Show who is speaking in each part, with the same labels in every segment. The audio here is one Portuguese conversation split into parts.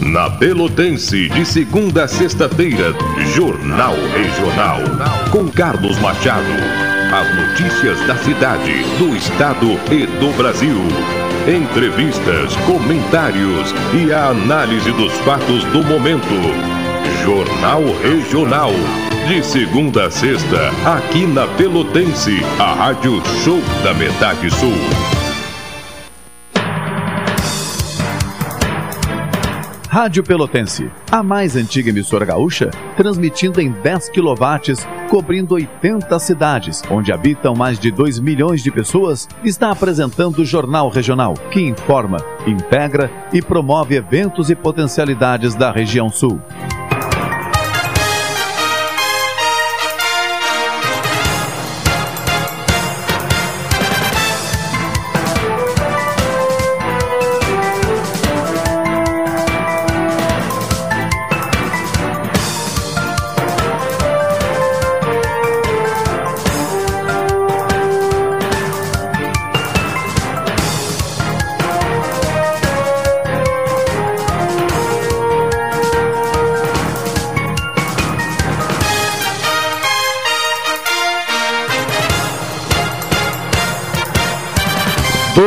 Speaker 1: Na Pelotense, de segunda a sexta-feira, Jornal Regional. Com Carlos Machado. As notícias da cidade, do estado e do Brasil. Entrevistas, comentários e a análise dos fatos do momento. Jornal Regional. De segunda a sexta, aqui na Pelotense, a Rádio Show da Metade Sul.
Speaker 2: Rádio Pelotense, a mais antiga emissora gaúcha, transmitindo em 10 kW, cobrindo 80 cidades, onde habitam mais de 2 milhões de pessoas, está apresentando o Jornal Regional, que informa, integra e promove eventos e potencialidades da região sul.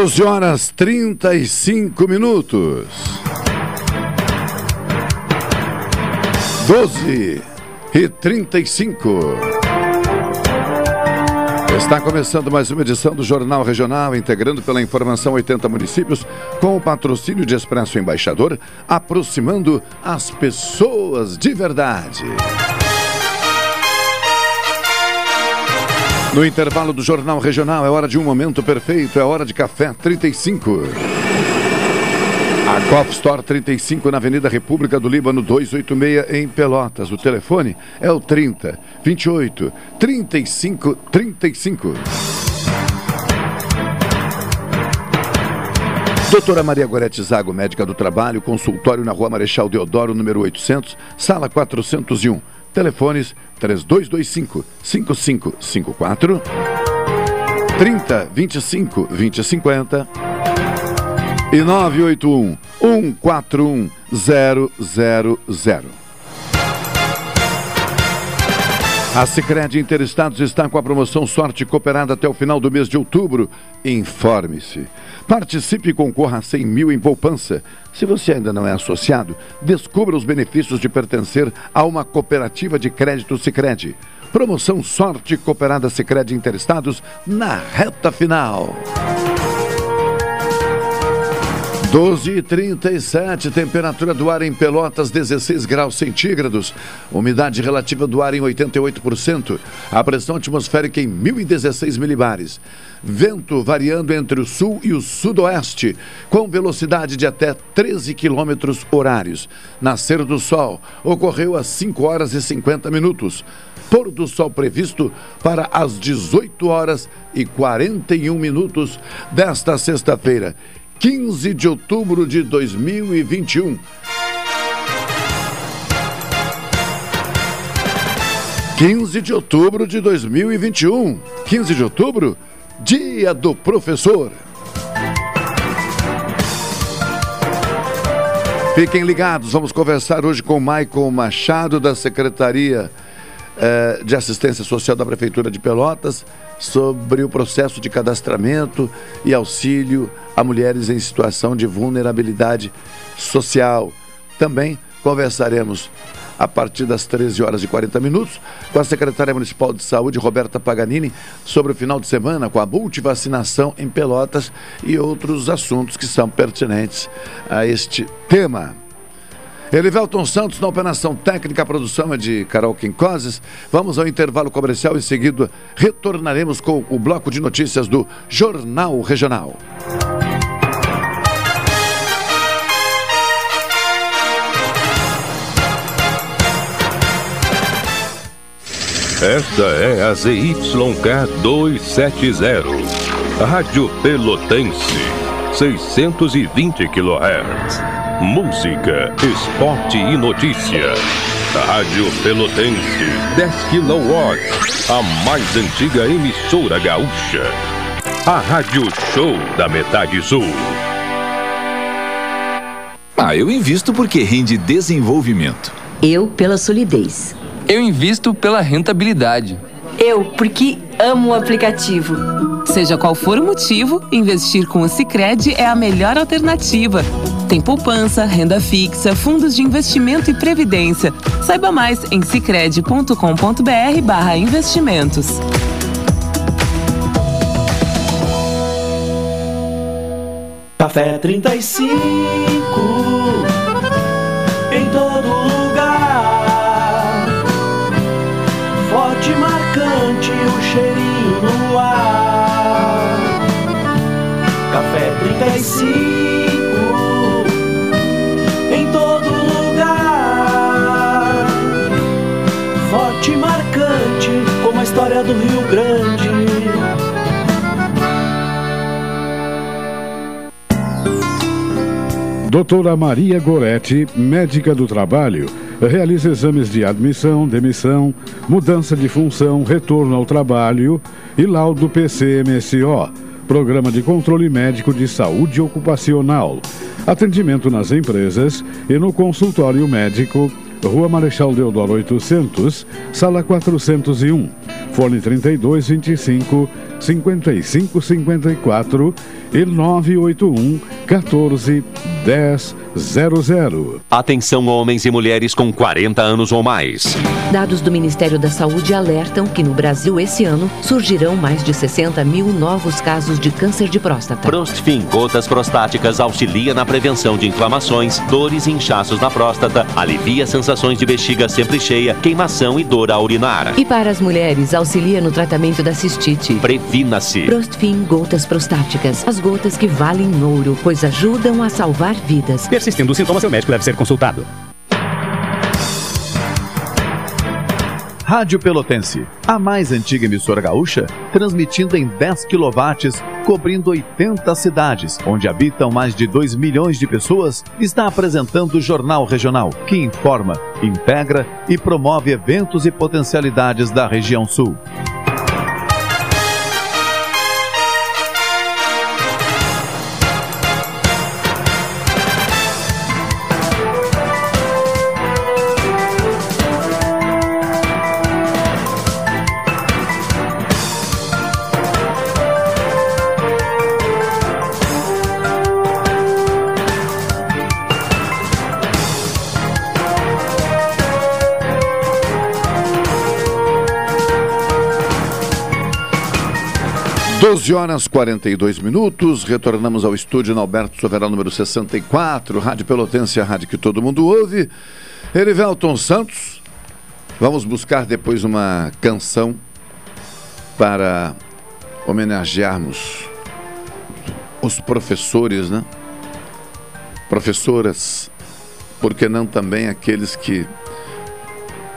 Speaker 3: 12 horas 35 minutos. 12 e 35. Está começando mais uma edição do Jornal Regional, integrando pela informação 80 municípios, com o patrocínio de Expresso Embaixador, aproximando as pessoas de verdade. No intervalo do Jornal Regional, é hora de um momento perfeito, é hora de café 35. A Coff Store 35 na Avenida República do Líbano 286 em Pelotas. O telefone é o 30 28 35 35. Doutora Maria Gorete Zago, médica do trabalho, consultório na Rua Marechal Deodoro, número 800, sala 401. Telefones 3225 5554 30 25 2050 e 981 141 000. A Sicredi Interestados está com a promoção Sorte Cooperada até o final do mês de outubro. Informe-se. Participe e concorra a 100 mil em poupança. Se você ainda não é associado, descubra os benefícios de pertencer a uma cooperativa de crédito Sicredi. Promoção Sorte Cooperada Sicredi Interestados na reta final. 12 e 37, temperatura do ar em Pelotas 16 graus centígrados, umidade relativa do ar em 88%, a pressão atmosférica em 1016 milibares. Vento variando entre o sul e o sudoeste, com velocidade de até 13 quilômetros horários. Nascer do sol ocorreu às 5 horas e 50 minutos. Pôr do sol previsto para as 18 horas e 41 minutos desta sexta-feira. 15 de outubro de 2021. Quinze de outubro de 2021. 15 de outubro, dia do professor. Fiquem ligados, vamos conversar hoje com Maicon Machado, da Secretaria eh, de Assistência Social da Prefeitura de Pelotas, sobre o processo de cadastramento e auxílio a mulheres em situação de vulnerabilidade social. Também conversaremos a partir das 13 horas e 40 minutos com a secretária municipal de saúde, Roberta Paganini, sobre o final de semana com a multivacinação em Pelotas e outros assuntos que são pertinentes a este tema. Elivelton Santos na operação técnica, a produção é de Carol Quincoses. Vamos ao intervalo comercial e em seguida retornaremos com o bloco de notícias do Jornal Regional.
Speaker 1: Esta é a ZYK 270, Rádio Pelotense, 620 kHz. Música, esporte e notícia. Rádio Pelotense, 10 kW, a mais antiga emissora gaúcha. A Rádio Show da Metade Sul.
Speaker 4: Ah, eu invisto porque rende desenvolvimento.
Speaker 5: Eu pela solidez.
Speaker 6: Eu invisto pela rentabilidade.
Speaker 7: Eu porque amo o aplicativo.
Speaker 8: Seja qual for o motivo, investir com o Sicredi é a melhor alternativa. Tem poupança, renda fixa, fundos de investimento e previdência. Saiba mais em sicredi.com.br/investimentos.
Speaker 9: Café 35 45 em todo lugar. Forte e marcante, como a história do Rio Grande.
Speaker 10: Doutora Maria Goretti, médica do trabalho, realiza exames de admissão, demissão, mudança de função, retorno ao trabalho e laudo PCMSO Programa de Controle Médico de Saúde Ocupacional. Atendimento nas empresas e no consultório médico, Rua Marechal Deodoro 800, Sala 401, Fone 32 25 55 54 e 981 14 10 00.
Speaker 11: Atenção homens e mulheres com 40 anos ou mais.
Speaker 5: Dados do Ministério da Saúde alertam que no Brasil esse ano surgirão mais de 60 mil novos casos de câncer de próstata.
Speaker 11: Prostfin Gotas Prostáticas auxilia na prevenção de inflamações, dores e inchaços na próstata, alivia sensações de bexiga sempre cheia, queimação e dor ao urinar.
Speaker 5: E para as mulheres, auxilia no tratamento da cistite.
Speaker 11: Previna-se.
Speaker 5: Prostfin Gotas Prostáticas. As gotas que valem ouro, pois ajudam a salvar vidas.
Speaker 12: Persistindo os sintomas, seu médico deve ser consultado.
Speaker 2: Rádio Pelotense, a mais antiga emissora gaúcha, transmitindo em 10 kW, cobrindo 80 cidades, onde habitam mais de 2 milhões de pessoas, está apresentando o Jornal Regional, que informa, integra e promove eventos e potencialidades da região sul.
Speaker 3: Doze horas 42 minutos, retornamos ao estúdio no Alberto Soveral número 64, Rádio Pelotense, a rádio que todo mundo ouve. Erivelton Santos, vamos buscar depois uma canção para homenagearmos os professores, né? Professoras, por que não também aqueles que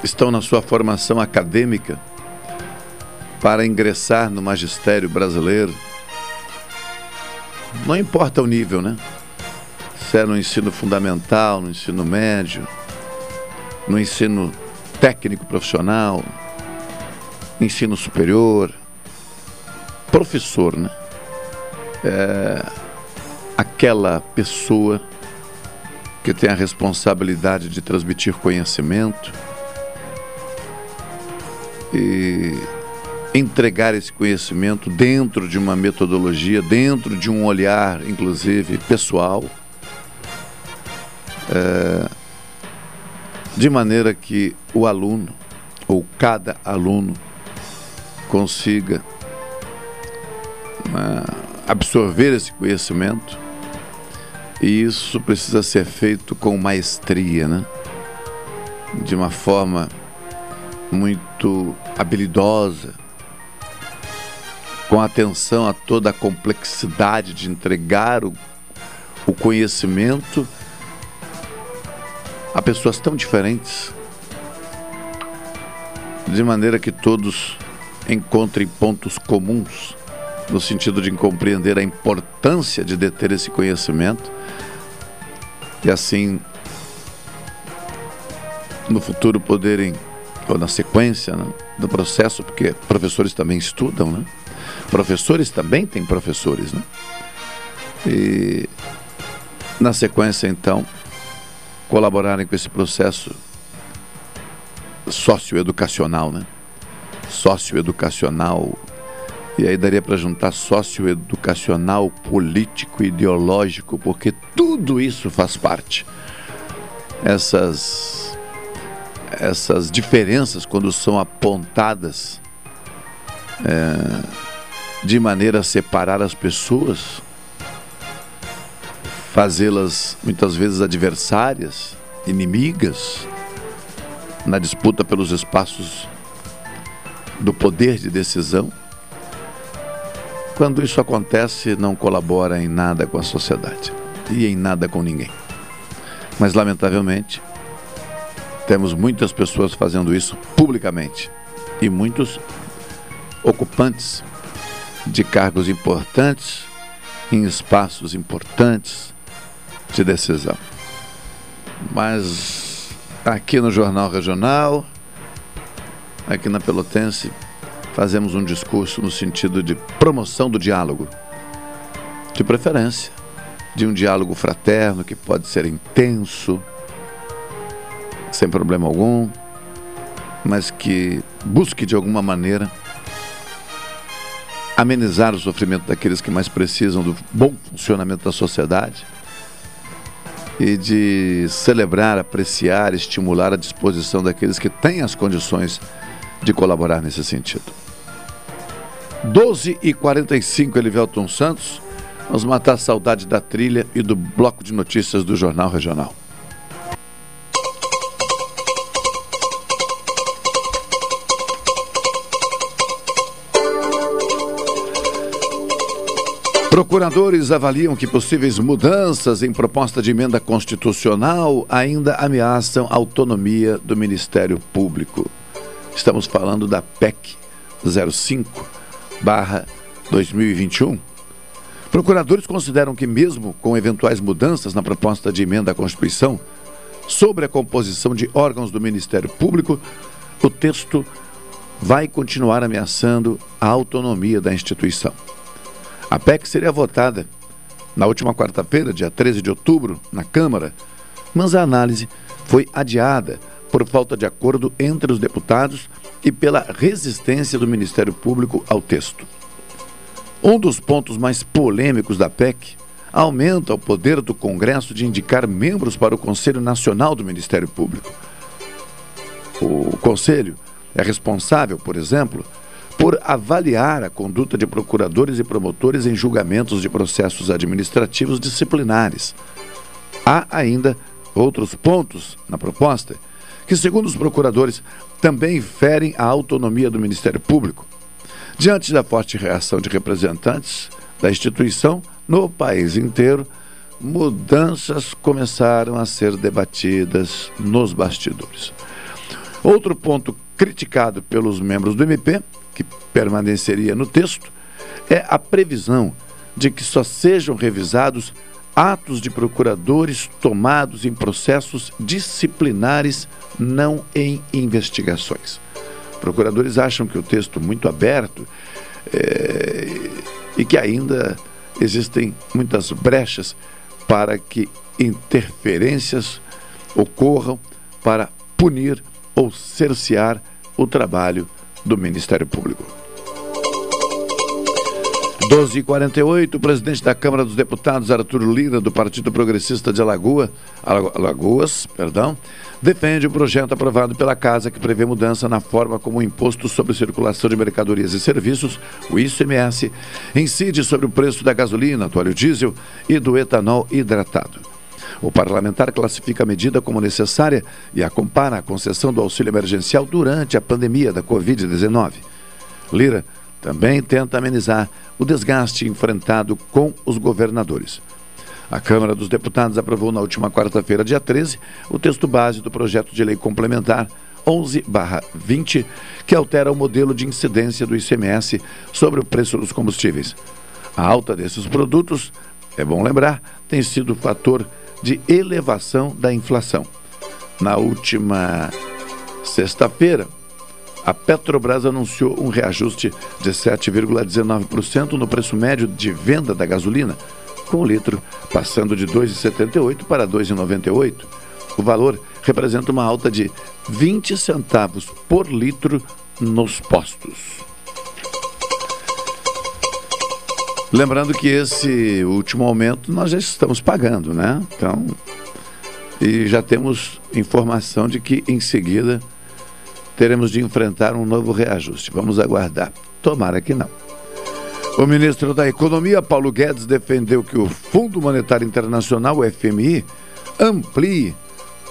Speaker 3: estão na sua formação acadêmica para ingressar no magistério brasileiro. Não importa o nível, né? Se é no ensino fundamental, no ensino médio, no ensino técnico profissional, ensino superior, professor, né? É aquela pessoa que tem a responsabilidade de transmitir conhecimento e entregar esse conhecimento dentro de uma metodologia, dentro de um olhar, inclusive pessoal, é, de maneira que o aluno, ou cada aluno, consiga né, absorver esse conhecimento. E isso precisa ser feito com maestria, né? de uma forma muito habilidosa, com atenção a toda a complexidade de entregar o, o conhecimento a pessoas tão diferentes, de maneira que todos encontrem pontos comuns, no sentido de compreender a importância de deter esse conhecimento e assim no futuro poderem, ou na sequência né, do processo, porque professores também estudam, né? Professores também têm professores, né? E na sequência, então, colaborarem com esse processo socioeducacional, né? Socioeducacional. E aí daria para juntar socioeducacional, político, ideológico, porque tudo isso faz parte. Essas essas diferenças quando são apontadas é, de maneira a separar as pessoas, fazê-las muitas vezes adversárias, inimigas, na disputa pelos espaços do poder de decisão. Quando isso acontece, não colabora em nada com a sociedade e em nada com ninguém. Mas, lamentavelmente, temos muitas pessoas fazendo isso publicamente e muitos ocupantes de cargos importantes em espaços importantes de decisão. Mas aqui no Jornal Regional, aqui na Pelotense, fazemos um discurso no sentido de promoção do diálogo, de preferência, de um diálogo fraterno que pode ser intenso, sem problema algum, mas que busque de alguma maneira amenizar o sofrimento daqueles que mais precisam do bom funcionamento da sociedade e de celebrar, apreciar, estimular a disposição daqueles que têm as condições de colaborar nesse sentido. 12 e 45 Elivelton Santos. Vamos matar a saudade da trilha e do bloco de notícias do Jornal Regional. Procuradores avaliam que possíveis mudanças em proposta de emenda constitucional ainda ameaçam a autonomia do Ministério Público. Estamos falando da PEC 05/2021. Procuradores consideram que mesmo com eventuais mudanças na proposta de emenda à Constituição sobre a composição de órgãos do Ministério Público, o texto vai continuar ameaçando a autonomia da instituição. A PEC seria votada na última quarta-feira, dia 13 de outubro, na Câmara, mas a análise foi adiada por falta de acordo entre os deputados e pela resistência do Ministério Público ao texto. Um dos pontos mais polêmicos da PEC aumenta o poder do Congresso de indicar membros para o Conselho Nacional do Ministério Público. O Conselho é responsável, por exemplo, por avaliar a conduta de procuradores e promotores em julgamentos de processos administrativos disciplinares. Há ainda outros pontos na proposta que, segundo os procuradores, também ferem a autonomia do Ministério Público. Diante da forte reação de representantes da instituição no país inteiro, mudanças começaram a ser debatidas nos bastidores. Outro ponto criticado pelos membros do MP que permaneceria no texto, é a previsão de que só sejam revisados atos de procuradores tomados em processos disciplinares, não em investigações. Procuradores acham que o texto muito aberto é, e que ainda existem muitas brechas para que interferências ocorram para punir ou cercear o trabalho do Ministério Público. 12h48, o presidente da Câmara dos Deputados, Arthur Lira, do Partido Progressista de Alagoa, Alagoas, perdão, defende o projeto aprovado pela Casa que prevê mudança na forma como o Imposto sobre Circulação de Mercadorias e Serviços, o ICMS, incide sobre o preço da gasolina, do óleo diesel e do etanol hidratado. O parlamentar classifica a medida como necessária e a compara à concessão do auxílio emergencial durante a pandemia da Covid-19. Lira também tenta amenizar o desgaste enfrentado com os governadores. A Câmara dos Deputados aprovou na última quarta-feira, dia 13, o texto base do projeto de lei complementar 11/20, que altera o modelo de incidência do ICMS sobre o preço dos combustíveis. A alta desses produtos, é bom lembrar, tem sido fator de elevação da inflação. Na última sexta-feira, a Petrobras anunciou um reajuste de 7,19% no preço médio de venda da gasolina, com o litro passando de 2,78 para 2,98. O valor representa uma alta de 20 centavos por litro nos postos. Lembrando que esse último aumento nós já estamos pagando, né? Então, e já temos informação de que em seguida teremos de enfrentar um novo reajuste. Vamos aguardar. Tomara que não. O ministro da Economia, Paulo Guedes, defendeu que o Fundo Monetário Internacional, o FMI, amplie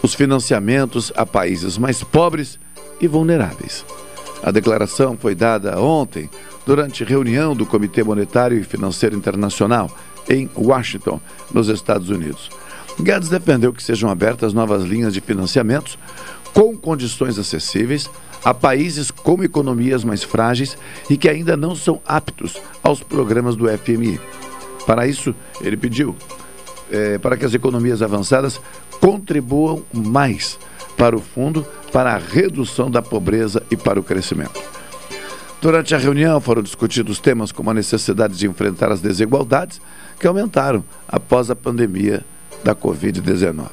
Speaker 3: os financiamentos a países mais pobres e vulneráveis. A declaração foi dada ontem durante reunião do Comitê Monetário e Financeiro Internacional em Washington, nos Estados Unidos. Guedes defendeu que sejam abertas novas linhas de financiamentos com condições acessíveis a países com economias mais frágeis e que ainda não são aptos aos programas do FMI. Para isso, ele pediu é, para que as economias avançadas contribuam mais para o fundo, para a redução da pobreza e para o crescimento. Durante a reunião foram discutidos temas como a necessidade de enfrentar as desigualdades que aumentaram após a pandemia da Covid-19.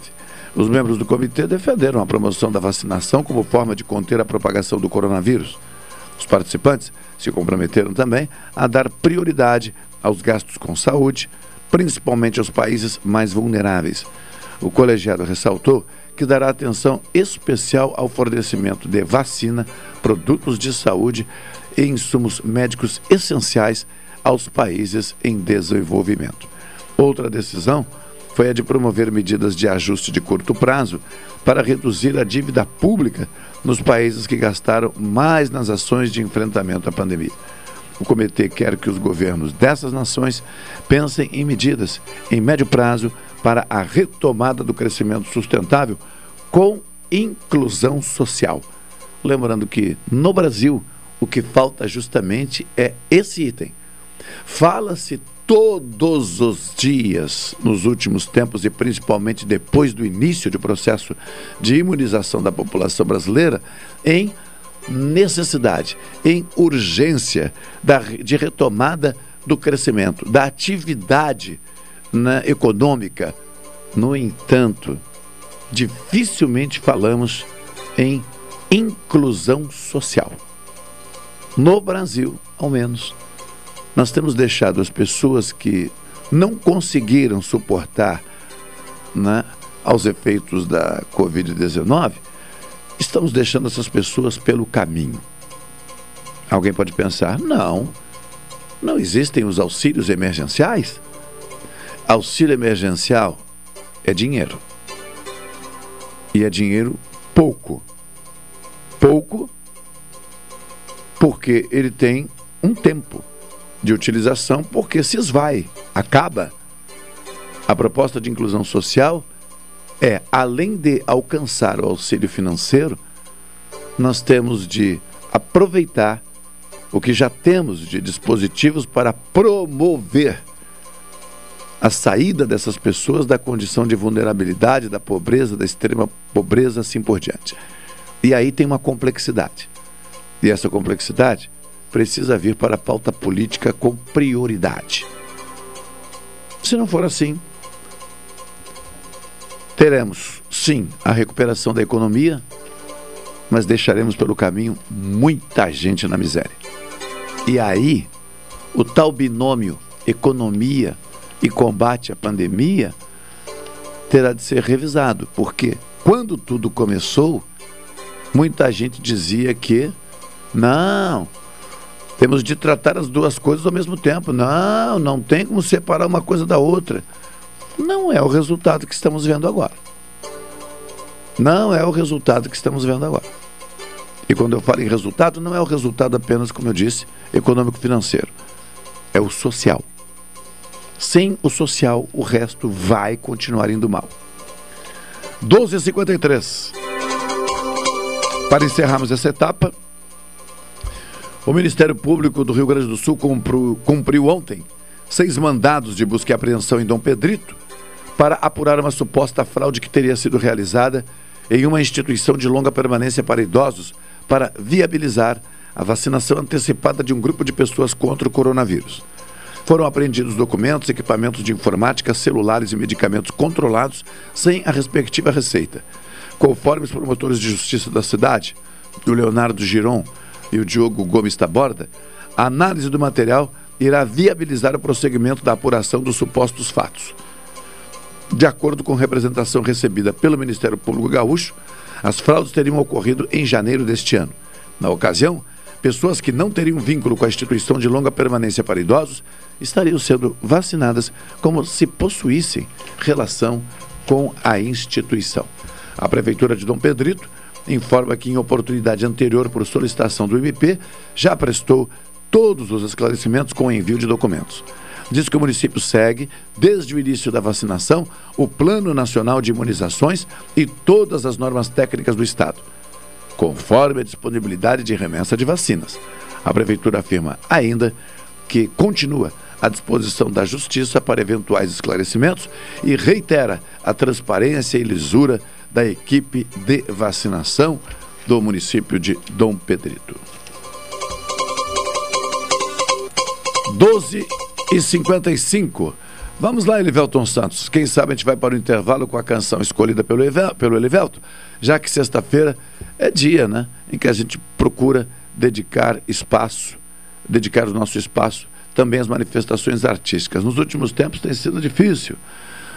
Speaker 3: Os membros do comitê defenderam a promoção da vacinação como forma de conter a propagação do coronavírus. Os participantes se comprometeram também a dar prioridade aos gastos com saúde, principalmente aos países mais vulneráveis. O colegiado ressaltou que dará atenção especial ao fornecimento de vacina, produtos de saúde e insumos médicos essenciais aos países em desenvolvimento. Outra decisão foi a de promover medidas de ajuste de curto prazo para reduzir a dívida pública nos países que gastaram mais nas ações de enfrentamento à pandemia. O comitê quer que os governos dessas nações pensem em medidas em médio prazo para a retomada do crescimento sustentável com inclusão social. Lembrando que no Brasil o que falta justamente é esse item. Fala-se todos os dias, nos últimos tempos e principalmente depois do início do processo de imunização da população brasileira, em necessidade, em urgência da, de retomada do crescimento, da atividade né, econômica. No entanto, dificilmente falamos em inclusão social. No Brasil, ao menos, nós temos deixado as pessoas que não conseguiram suportar né, aos efeitos da Covid-19, estamos deixando essas pessoas pelo caminho. Alguém pode pensar, não, não existem os auxílios emergenciais? Auxílio emergencial é dinheiro. E é dinheiro pouco. Pouco porque ele tem um tempo de utilização, porque se esvai, acaba. A proposta de inclusão social é, além de alcançar o auxílio financeiro, nós temos de aproveitar o que já temos de dispositivos para promover a saída dessas pessoas da condição de vulnerabilidade, da pobreza, da extrema pobreza, assim por diante. E aí tem uma complexidade. E essa complexidade precisa vir para a pauta política com prioridade. Se não for assim, teremos, sim, a recuperação da economia, mas deixaremos pelo caminho muita gente na miséria. E aí, o tal binômio economia e combate à pandemia terá de ser revisado, porque quando tudo começou, muita gente dizia que não. Temos de tratar as duas coisas ao mesmo tempo. Não, não tem como separar uma coisa da outra. Não é o resultado que estamos vendo agora. Não é o resultado que estamos vendo agora. E quando eu falo em resultado, não é o resultado apenas, como eu disse, econômico-financeiro. É o social. Sem o social, o resto vai continuar indo mal. 12h53. Para encerrarmos essa etapa, o Ministério Público do Rio Grande do Sul cumpriu, cumpriu ontem seis mandados de busca e apreensão em Dom Pedrito para apurar uma suposta fraude que teria sido realizada em uma instituição de longa permanência para idosos para viabilizar a vacinação antecipada de um grupo de pessoas contra o coronavírus.
Speaker 13: Foram apreendidos documentos, equipamentos de informática, celulares e medicamentos controlados sem a respectiva receita. Conforme os promotores de justiça da cidade, o Leonardo Giron e o Diogo Gomes Taborda, a análise do material irá viabilizar o prosseguimento da apuração dos supostos fatos. De acordo com representação recebida pelo Ministério Público Gaúcho, as fraudes teriam ocorrido em janeiro deste ano. Na ocasião, pessoas que não teriam vínculo com a instituição de longa permanência para idosos estariam sendo vacinadas como se possuíssem relação com a instituição. A Prefeitura de Dom Pedrito informa que, em oportunidade anterior por solicitação do MP, já prestou todos os esclarecimentos com envio de documentos. Diz que o município segue, desde o início da vacinação, o Plano Nacional de Imunizações e todas as normas técnicas do Estado, conforme a disponibilidade de remessa de vacinas. A Prefeitura afirma ainda que continua à disposição da Justiça para eventuais esclarecimentos e reitera a transparência e lisura da equipe de vacinação do município de Dom Pedrito. 12 e 55. Vamos lá, Elivelton Santos. Quem sabe a gente vai para o intervalo com a canção escolhida pelo, Evel, pelo Elivelton, já que sexta-feira é dia, né? Em que a gente procura dedicar espaço, dedicar o nosso espaço também às manifestações artísticas. Nos últimos tempos tem sido difícil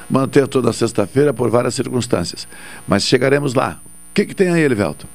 Speaker 13: manter toda sexta-feira por várias circunstâncias. Mas chegaremos lá. O que, que tem aí, Elivelton?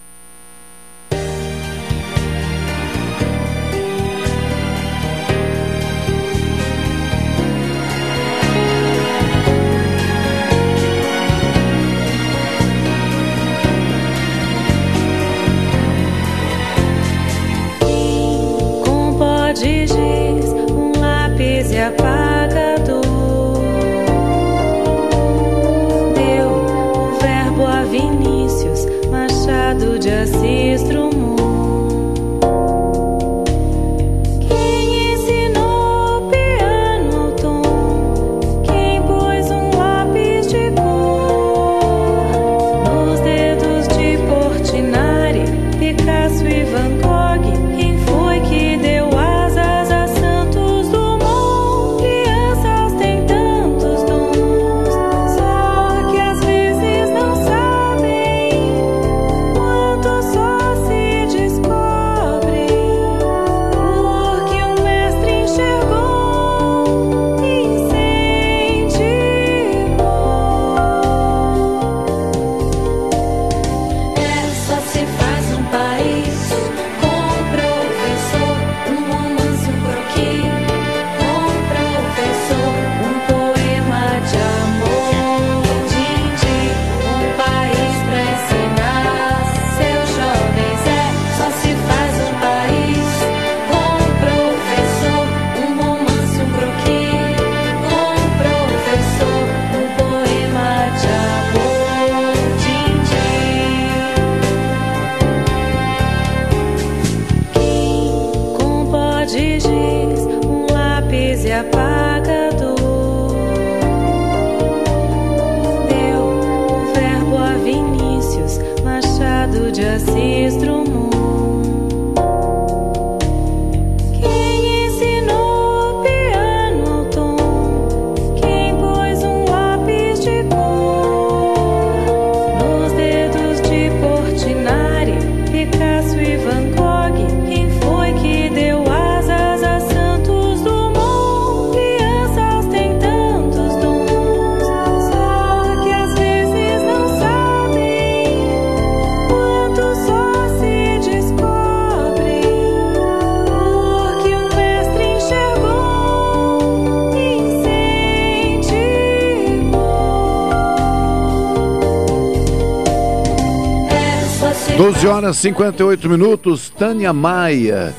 Speaker 13: 11 horas 58 minutos, Tânia Maia.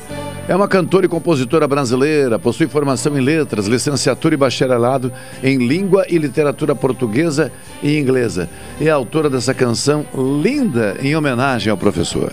Speaker 13: É uma cantora e compositora brasileira, possui formação em letras, licenciatura e bacharelado em língua e literatura portuguesa e inglesa. É autora dessa canção linda em homenagem ao professor.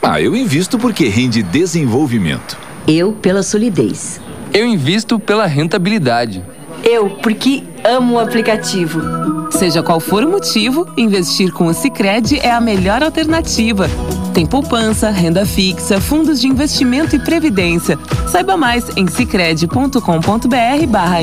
Speaker 4: Ah, eu invisto porque rende desenvolvimento.
Speaker 5: Eu pela solidez.
Speaker 6: Eu invisto pela rentabilidade.
Speaker 7: Eu porque amo o aplicativo.
Speaker 8: Seja qual for o motivo, investir com o Sicredi é a melhor alternativa. Tem poupança, renda fixa, fundos de investimento e previdência. Saiba mais em sicredi.com.br/barra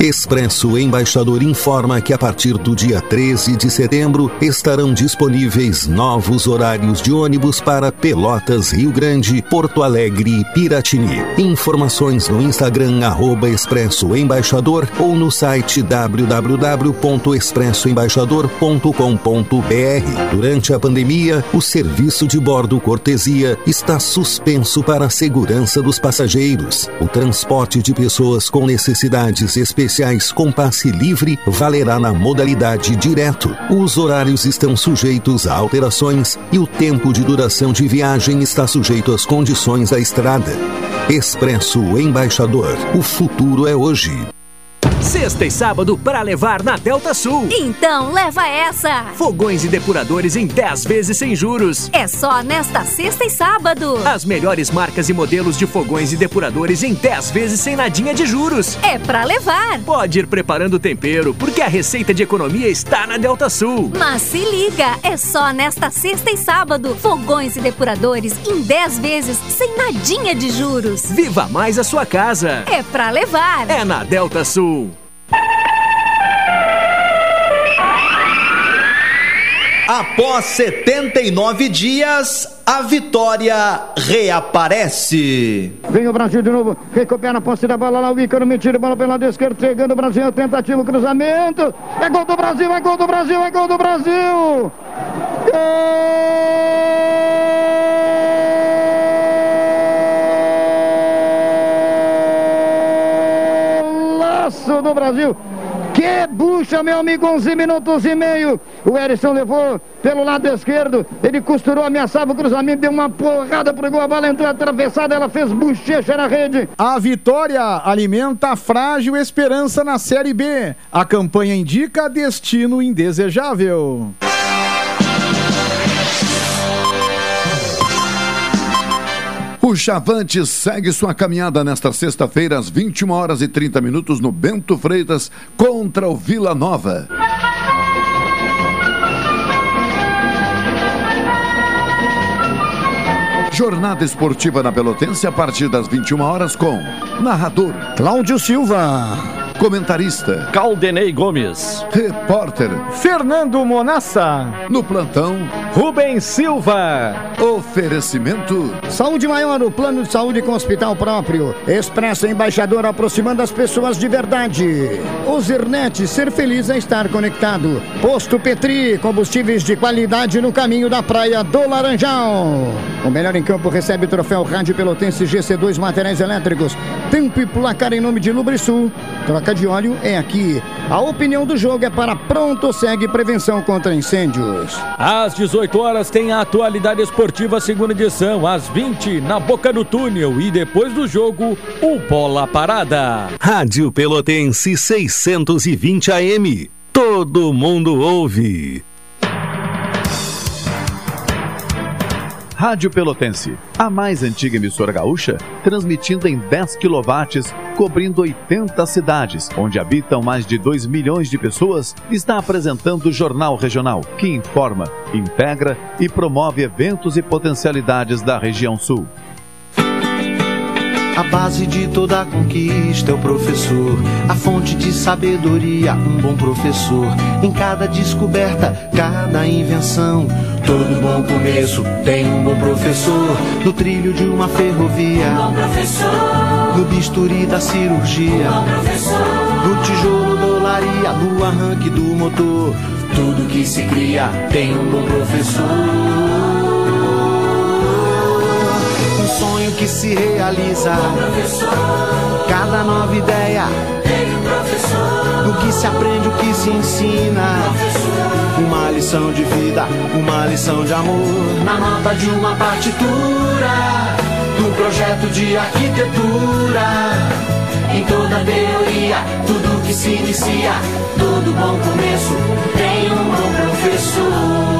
Speaker 14: Expresso Embaixador informa que a partir do dia 13 de setembro estarão disponíveis novos horários de ônibus para Pelotas, Rio Grande, Porto Alegre e Piratini. Informações no Instagram arroba Expresso Embaixador ou no site www.expressoembaixador.com.br. Durante a pandemia, o serviço de bordo cortesia está suspenso para a segurança dos passageiros. O transporte de pessoas com necessidades especiais com passe livre valerá na modalidade direto. Os horários estão sujeitos a alterações e o tempo de duração de viagem está sujeito às condições da estrada. Expresso Embaixador. O futuro é hoje.
Speaker 15: Sexta e sábado para levar na Delta Sul.
Speaker 16: Então leva essa!
Speaker 15: Fogões e depuradores em 10 vezes sem juros.
Speaker 16: É só nesta sexta e sábado.
Speaker 15: As melhores marcas e modelos de fogões e depuradores em 10 vezes sem nadinha de juros.
Speaker 16: É pra levar.
Speaker 15: Pode ir preparando o tempero, porque a receita de economia está na Delta Sul.
Speaker 16: Mas se liga, é só nesta sexta e sábado. Fogões e depuradores em 10 vezes sem nadinha de juros.
Speaker 15: Viva mais a sua casa.
Speaker 16: É pra levar.
Speaker 15: É na Delta Sul.
Speaker 17: Após 79 dias, a vitória reaparece.
Speaker 18: Vem o Brasil de novo, recupera a posse da bola lá, o Ícaro me tira bola pela lado esquerdo, chegando o Brasil, tentativa, cruzamento. É gol do Brasil, é gol do Brasil, é gol do Brasil. Golaço do Brasil. Que bucha, meu amigo, 11 minutos e meio. O Erisson levou pelo lado esquerdo. Ele costurou, ameaçava o cruzamento, deu uma porrada pro gol. A bola entrou atravessada, ela fez bochecha na rede.
Speaker 19: A vitória alimenta a frágil esperança na Série B. A campanha indica destino indesejável.
Speaker 3: O Chavante segue sua caminhada nesta sexta-feira, às 21 horas e 30 minutos, no Bento Freitas, contra o Vila Nova. Jornada esportiva na Pelotense a partir das 21 horas com narrador
Speaker 19: Cláudio Silva.
Speaker 3: Comentarista
Speaker 20: Caldenei Gomes.
Speaker 3: Repórter
Speaker 19: Fernando Monassa.
Speaker 3: No plantão
Speaker 19: Rubens Silva.
Speaker 3: Oferecimento
Speaker 18: Saúde maior, o plano de saúde com hospital próprio. Expresso Embaixador aproximando as pessoas de verdade. Ozirnet, ser feliz é estar conectado. Posto Petri, combustíveis de qualidade no caminho da praia do Laranjal. O melhor em campo recebe o troféu Rádio Pelotense GC2 Materiais Elétricos. Tempo e placar em nome de Lubrisul. Troca de óleo é aqui. A opinião do jogo é para Pronto Segue Prevenção contra Incêndios.
Speaker 20: Às 18 horas tem a atualidade esportiva segunda edição, às 20 na Boca do Túnel e depois do jogo, o Bola Parada.
Speaker 14: Rádio Pelotense 620 AM. Todo mundo ouve.
Speaker 2: Rádio Pelotense, a mais antiga emissora gaúcha, transmitindo em 10 kW, cobrindo 80 cidades, onde habitam mais de 2 milhões de pessoas, está apresentando o Jornal Regional, que informa, integra e promove eventos e potencialidades da região sul.
Speaker 21: A base de toda conquista é o professor, a fonte de sabedoria, um bom professor. Em cada descoberta, cada invenção, todo bom começo tem um bom professor. No trilho de uma ferrovia,
Speaker 13: Bom professor,
Speaker 21: no bisturi da cirurgia,
Speaker 13: bom professor,
Speaker 21: no tijolo da olaria, no arranque do motor. Tudo que se cria tem um bom professor. Sonho que se realiza. Cada nova ideia. No que se aprende, o que se ensina. Uma lição de vida, uma lição de amor. Na nota de uma partitura. No projeto de arquitetura. Em toda teoria, tudo que se inicia, todo bom começo tem um bom professor.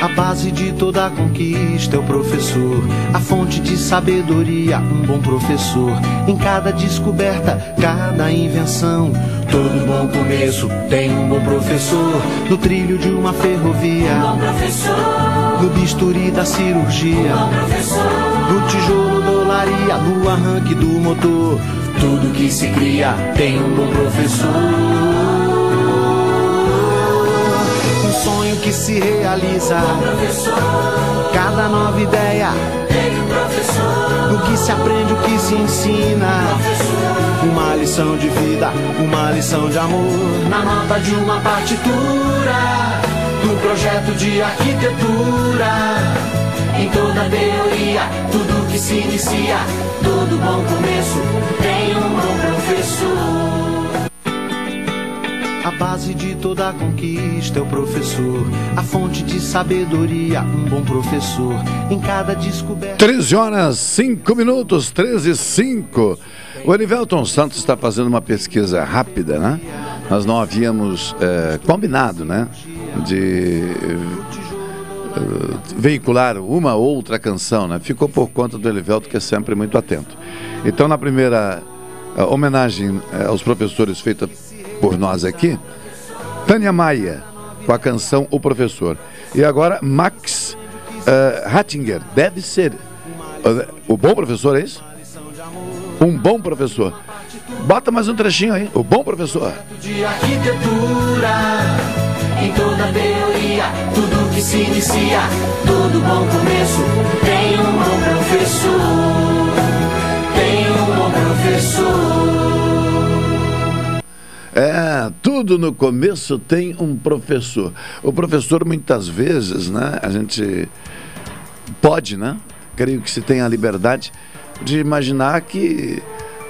Speaker 21: A base de toda conquista é o professor, a fonte de sabedoria, um bom professor. Em cada descoberta, cada invenção, todo bom começo tem um bom professor. No trilho de uma ferrovia,
Speaker 13: bom professor,
Speaker 21: no bisturi da cirurgia,
Speaker 13: bom professor,
Speaker 21: no tijolo da olaria, no arranque do motor. Tudo que se cria tem um bom professor. Que se realiza. Cada nova ideia. No que se aprende, o que se ensina. Uma lição de vida, uma lição de amor. Na nota de uma partitura. No projeto de arquitetura. Em toda teoria, tudo que se inicia, todo bom começo tem um bom professor. A base de toda conquista é o professor, a fonte de sabedoria, um bom professor. Em cada descoberta.
Speaker 3: 13 horas 5 minutos, 13 e 5. O Elivelton Santos está fazendo uma pesquisa rápida, né? Nós não havíamos eh, combinado, né? De eh, veicular uma ou outra canção, né? Ficou por conta do Elivelto, que é sempre muito atento. Então, na primeira homenagem eh, aos professores feita por nós aqui, Tânia Maia, com a canção O Professor. E agora, Max eh, Hattinger, deve ser eh, o bom professor, é isso? Um bom professor. Bota mais um trechinho aí, o bom professor.
Speaker 21: de arquitetura. Em toda teoria, tudo que se inicia, todo bom começo tem um bom professor. Tem um bom professor.
Speaker 3: É, tudo no começo tem um professor. O professor, muitas vezes, né, a gente pode, né? Creio que se tem a liberdade de imaginar que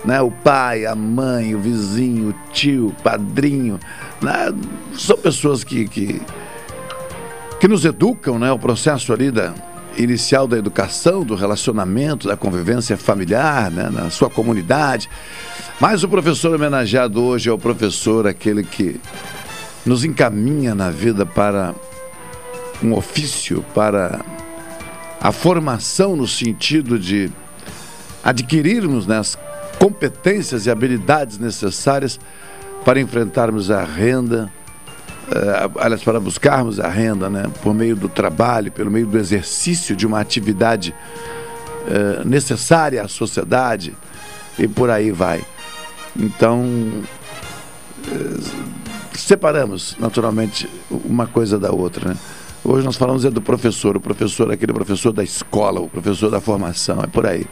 Speaker 3: né, o pai, a mãe, o vizinho, o tio, o padrinho, né, são pessoas que, que, que nos educam, né? O processo ali da inicial da educação, do relacionamento, da convivência familiar, né, na sua comunidade. Mas o professor homenageado hoje é o professor, aquele que nos encaminha na vida para um ofício, para a formação no sentido de adquirirmos né, as competências e habilidades necessárias para enfrentarmos a renda, aliás, para buscarmos a renda né, por meio do trabalho, pelo meio do exercício de uma atividade eh, necessária à sociedade e por aí vai. Então, eh, separamos naturalmente uma coisa da outra. Né? Hoje nós falamos é do professor, o professor, é aquele professor da escola, o professor da formação, é por aí.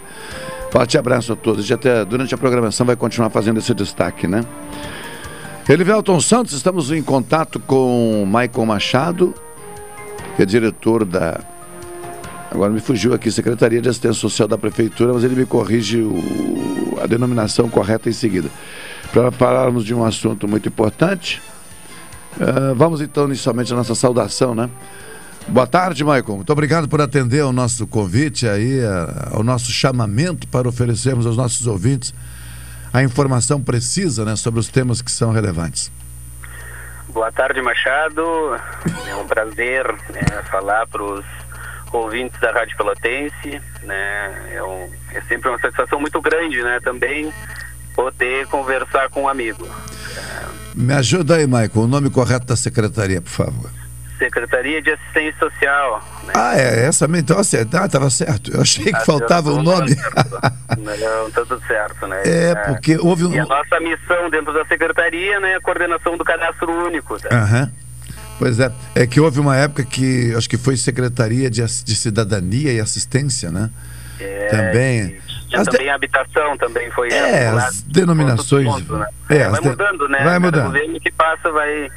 Speaker 3: Forte abraço a todos. A até durante a programação vai continuar fazendo esse destaque, né? Elivelton Santos, estamos em contato com Michael Machado, que é diretor da. Agora me fugiu aqui, Secretaria de Assistência Social da Prefeitura, mas ele me corrige o- a denominação correta em seguida. Para falarmos de um assunto muito importante, ah, vamos então inicialmente à nossa saudação, né? Boa tarde, Michael. Muito obrigado por atender ao nosso convite aí, a- ao nosso chamamento para oferecermos aos nossos ouvintes a informação precisa né, sobre os temas que são relevantes.
Speaker 22: Boa tarde, Machado. É um prazer né, falar para os ouvintes da Rádio Pelotense. Né? É, um- é sempre uma satisfação muito grande né, também poder conversar com um amigo.
Speaker 3: Me ajuda aí, Michael, o nome correto da secretaria, por favor.
Speaker 22: Secretaria de Assistência Social. Né?
Speaker 3: Ah, é, essa. Então, assim, ah, certo. Eu achei que
Speaker 22: Ah,
Speaker 3: faltava o nome.
Speaker 22: Não, tá tudo certo, né?
Speaker 3: É, porque houve um-
Speaker 22: E a nossa missão dentro da Secretaria, né, é a coordenação do cadastro único. Tá?
Speaker 3: Aham. Pois é, é que houve uma época que acho que foi Secretaria de, de Cidadania e Assistência, né?
Speaker 22: É,
Speaker 3: Também. As de-
Speaker 22: também a habitação, também foi...
Speaker 3: É, as denominações.
Speaker 22: né?
Speaker 3: É,
Speaker 22: É,
Speaker 3: as
Speaker 22: vai
Speaker 3: de-
Speaker 22: mudando, né?
Speaker 3: Vai mudando.
Speaker 22: governo que passa vai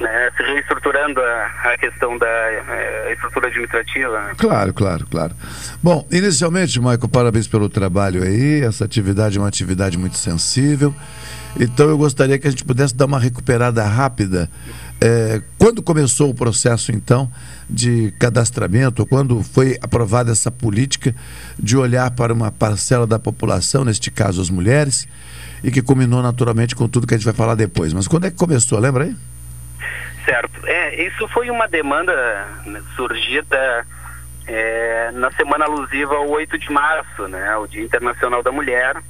Speaker 22: né, se reestruturando a, a questão da eh, estrutura administrativa. né?
Speaker 3: Claro, claro, claro. Bom, inicialmente, Michael, parabéns pelo trabalho aí. Essa atividade é uma atividade muito sensível. Então eu gostaria que a gente pudesse dar uma recuperada rápida. É, quando começou o processo, então, de cadastramento, quando foi aprovada essa política de olhar para uma parcela da população, neste caso as mulheres, e que culminou naturalmente com tudo que a gente vai falar depois. Mas quando é que começou? Lembra aí?
Speaker 22: Certo. É, isso foi uma demanda né, surgida é, na semana alusiva ao 8 de março, né, o Dia Internacional da Mulher.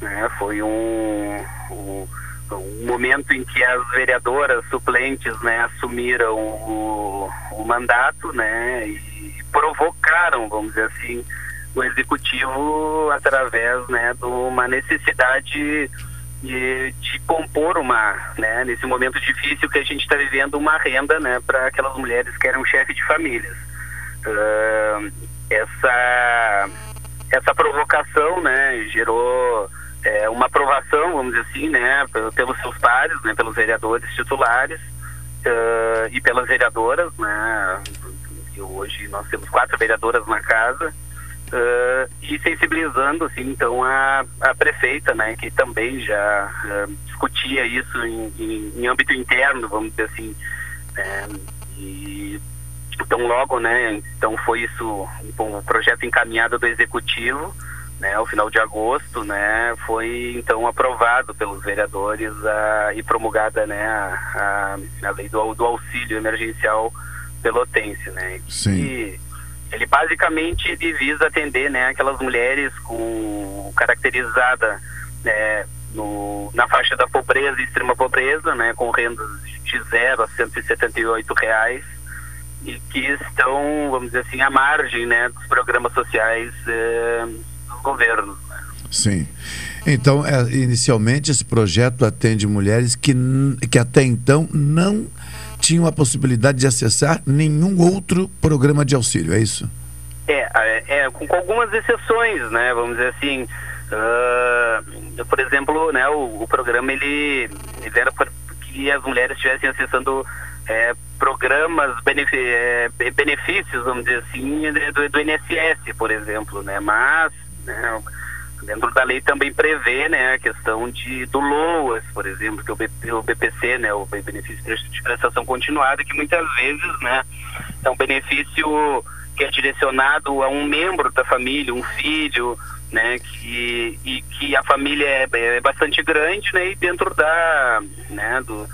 Speaker 22: Né, foi um, um, um momento em que as vereadoras suplentes né, assumiram o, o mandato né, e provocaram, vamos dizer assim, o executivo através né, de uma necessidade de, de compor uma, né, nesse momento difícil que a gente está vivendo, uma renda né, para aquelas mulheres que eram chefe de famílias. Ah, essa, essa provocação né, gerou é, uma aprovação, vamos dizer assim, né, pe- pelos seus pares, né, pelos vereadores titulares ah, e pelas vereadoras, né, hoje nós temos quatro vereadoras na casa, ah, e sensibilizando, assim, então, a, a prefeita, né, que também já ah, discutia isso em, em, em âmbito interno, vamos dizer assim, né, e então logo, né, então foi isso, um projeto encaminhado do executivo, né, ao final de agosto, né, foi então aprovado pelos vereadores a, e promulgada, né, a, a, a lei do, do auxílio emergencial pelotense, né,
Speaker 3: Sim.
Speaker 22: Ele basicamente visa atender, né, aquelas mulheres com caracterizada, né, no, na faixa da pobreza extrema pobreza, né, com rendas de zero a 178 reais e que estão, vamos dizer assim, à margem, né, dos programas sociais eh, dos governos.
Speaker 3: Sim. Então, é, inicialmente, esse projeto atende mulheres que, que até então não tinham a possibilidade de acessar nenhum outro programa de auxílio, é isso?
Speaker 22: É, é, é, com, algumas exceções, né? Vamos dizer assim, ah, por exemplo, né, o, o programa ele, ele era para que as mulheres estivessem acessando é, programas, é, be- benefícios, vamos dizer assim, do, do INSS, por exemplo, né? Mas, né, dentro da lei também prevê, né, a questão de do LOAS, por exemplo, que é o, BP, o BPC, né, o benefício de prestação continuada, que muitas vezes, né, é um benefício que é direcionado a um membro da família, um filho, né, que e que a família é, é bastante grande, né, e dentro da, né, do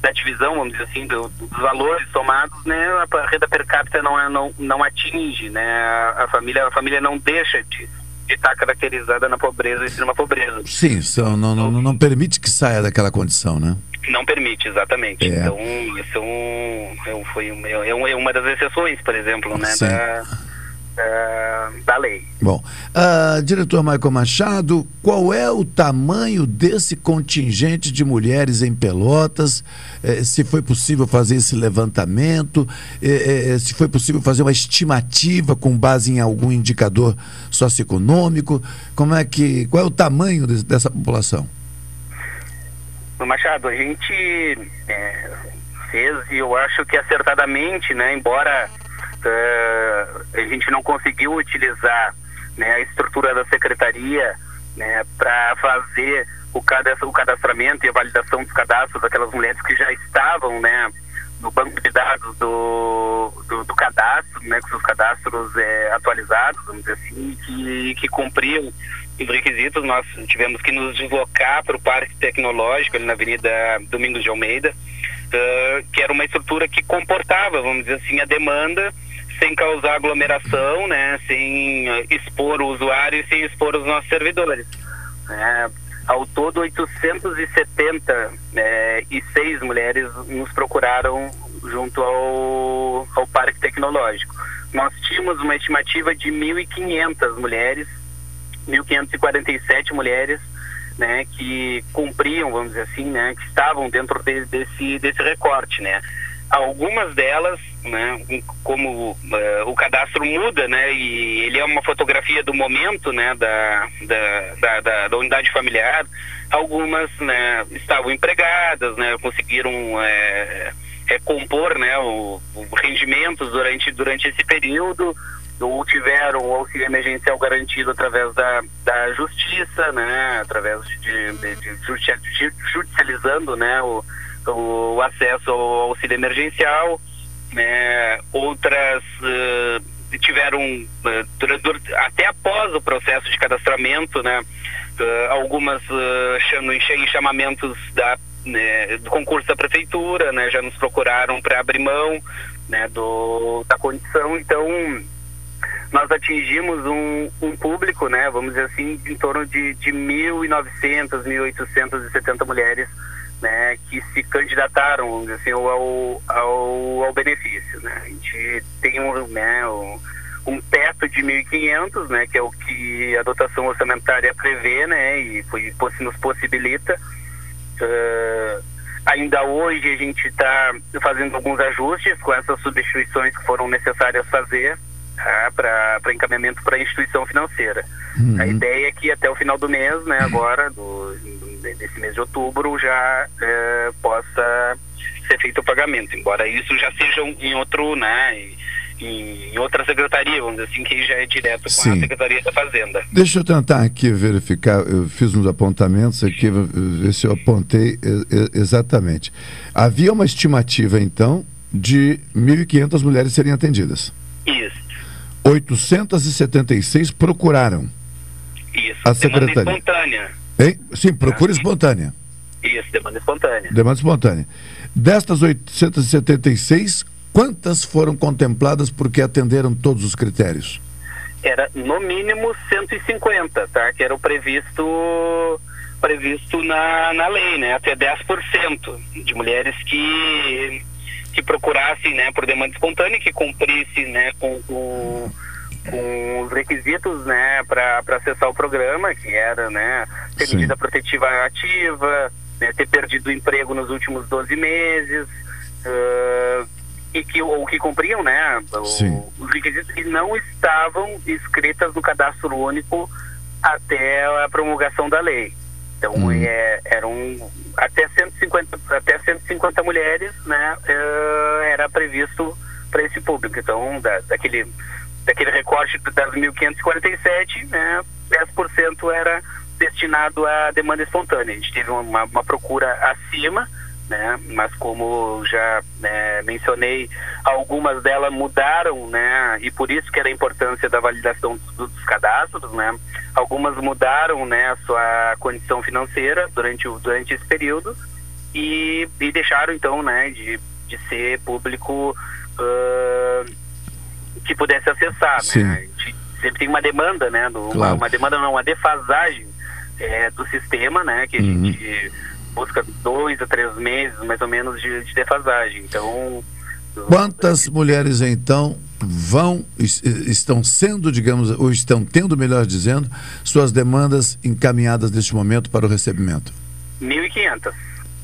Speaker 22: da divisão, vamos dizer assim, do- dos valores somados, né, a renda per capita não, é- não, não atinge, né, a, a família a família não deixa de de estar caracterizada na pobreza e extrema pobreza.
Speaker 3: Sim, são, não, não, não permite que saia daquela condição, né?
Speaker 22: Não permite, exatamente.
Speaker 3: É.
Speaker 22: Então, isso é, um, é, foi é é uma das exceções, por exemplo, né,
Speaker 3: Sim.
Speaker 22: da, da, da lei.
Speaker 3: Bom, ah, diretor Michael Machado, qual é o tamanho desse contingente de mulheres em Pelotas? Eh, se foi possível fazer esse levantamento? Eh, eh, se foi possível fazer uma estimativa com base em algum indicador socioeconômico? Como é que, qual é o tamanho des- dessa população?
Speaker 22: Machado, a gente é, fez e eu acho que acertadamente, né, embora eh, a gente não conseguiu utilizar né, a estrutura da secretaria né, para fazer o, cadastro, o cadastramento e a validação dos cadastros daquelas mulheres que já estavam né, no banco de dados do, do, do cadastro, né, com seus cadastros eh, atualizados, vamos dizer assim, que, que cumpriam os requisitos, nós tivemos que nos deslocar para o Parque Tecnológico, ali na Avenida Domingos de Almeida, eh, que era uma estrutura que comportava, vamos dizer assim, a demanda sem causar aglomeração, né, sem eh, expor o usuário e sem expor os nossos servidores. né. ao todo, 870 eh, e seis mulheres nos procuraram junto ao, ao Parque Tecnológico. Nós tínhamos uma estimativa de 1.500 mulheres, 1.547 mulheres, né, que cumpriam, vamos dizer assim, né, que estavam dentro de- desse, desse recorte, né. Algumas delas, né, como eh, o cadastro muda, né, e ele é uma fotografia do momento, né, da, da, da, da- da unidade familiar, algumas, né, estavam empregadas, né, conseguiram eh, recompor, né, o, o rendimentos durante, durante esse período, ou tiveram o auxílio emergencial garantido através da, da justiça, né, através de, de, de judicializando, né, o, o acesso ao auxílio emergencial, né, outras eh, tiveram dura- até após o processo de cadastramento, né, eh, algumas em chamamentos da né, do concurso da prefeitura, né, já nos procuraram para abrir mão, né, do da condição, então nós atingimos um, um público, né, vamos dizer assim, em torno de, de 1.900, 1.870 mulheres, né, que se candidataram, assim, ao, ao, ao benefício, né. A gente tem um, né, um, teto de 1.500, né, que é o que a dotação orçamentária prevê, né, e possi- nos possibilita. Ah, ainda hoje a gente está fazendo alguns ajustes com essas substituições que foram necessárias fazer tá, para encaminhamento para a instituição financeira. A ideia é que até o final do mês, né, agora, do, desse mês de outubro, já eh, possa ser feito o pagamento, embora isso já seja em outro, né, em, em outra secretaria, vamos dizer assim, que já é direto com
Speaker 3: Sim.
Speaker 22: a Secretaria da Fazenda.
Speaker 3: Deixa eu tentar aqui verificar, eu fiz uns apontamentos aqui, ver se eu apontei exatamente. Havia uma estimativa, então, de 1.500 mulheres serem atendidas.
Speaker 22: Isso,
Speaker 3: 876 procuraram.
Speaker 22: isso.
Speaker 3: A secretaria.
Speaker 22: espontânea.
Speaker 3: Hein? Sim, procura espontânea.
Speaker 22: Isso, demanda espontânea.
Speaker 3: Demanda espontânea. Destas 876, quantas foram contempladas porque atenderam todos os critérios?
Speaker 22: Era no mínimo 150, tá? Que era o previsto previsto na, na lei, né? Até 10% de mulheres que que procurassem, né, por demanda espontânea, que cumprisse, né, com, com, com os requisitos, né, para acessar o programa, que era, né, ter
Speaker 3: Sim.
Speaker 22: medida protetiva ativa, né, ter perdido o emprego nos últimos 12 meses, ah, e que ou que cumpriam, né, o- os requisitos que não estavam inscritas no cadastro único até a promulgação da lei. Então é, eram até 150 até 150 mulheres, né, eh, era previsto para esse público. Então da, daquele daquele recorte das 1547, né, 10% era destinado à demanda espontânea. A gente teve uma, uma procura acima, né, mas como já né, mencionei, algumas delas mudaram, né, e por isso que era a importância da validação dos, dos cadastros, né. Algumas mudaram, né, a sua condição financeira durante o durante esse período e, e deixaram então, né, de, de ser público ah, que pudesse acessar,
Speaker 3: Sim.
Speaker 22: né. A gente sempre tem uma demanda, né, do, uma,
Speaker 3: Claro.
Speaker 22: uma demanda não, uma defasagem é, do sistema, né, que a
Speaker 3: Uhum.
Speaker 22: gente busca dois a três meses, mais ou menos, de, de defasagem. Então,
Speaker 3: Quantas mulheres então vão es- estão sendo, digamos, ou estão tendo, melhor dizendo, suas demandas encaminhadas neste momento para o recebimento?
Speaker 22: 1.500.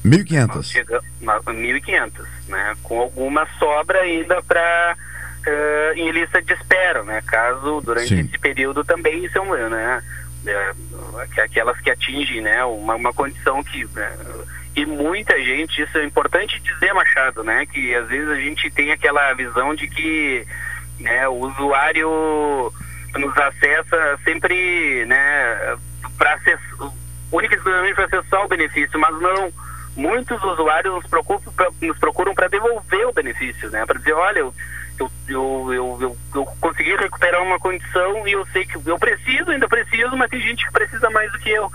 Speaker 3: 1.500.
Speaker 22: Chega, na- 1.500, né? Com alguma sobra ainda para em lista de espera, né? Caso durante
Speaker 3: Sim.
Speaker 22: esse período também são, né? é, aqu- aquelas que atingem, né? Uma, uma condição que né, e muita gente, isso é importante dizer, Machado, né? Que às vezes a gente tem aquela visão de que né, o usuário nos acessa sempre, né? Para acessar única e exclusivamente para acessar o benefício, mas não. Muitos usuários nos procuram nos procuram para devolver o benefício, né? Para dizer, olha, eu, eu, eu, eu, eu, consegui recuperar uma condição e eu sei que eu preciso, ainda preciso, mas tem gente que precisa mais do que eu.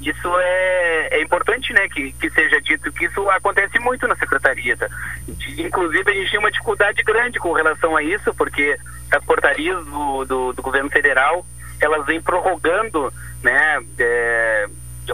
Speaker 22: Isso é, é importante, né, que, que seja dito que isso acontece muito na secretaria. Tá? Inclusive, a gente tinha uma dificuldade grande com relação a isso, porque as portarias do, do, do governo federal, elas vêm prorrogando, né, é,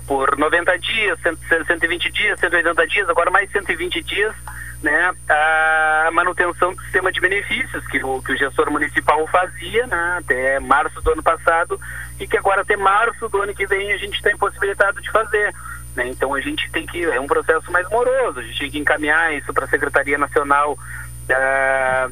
Speaker 22: por 90 dias, 100, 120 dias, 180 dias, agora mais 120 dias, né, a manutenção do sistema de benefícios que o, que o gestor municipal fazia né, até março do ano passado e que agora até março do ano que vem a gente está impossibilitado de fazer. né? Então a gente tem que, é um processo mais moroso, a gente tem que encaminhar isso para a Secretaria Nacional da,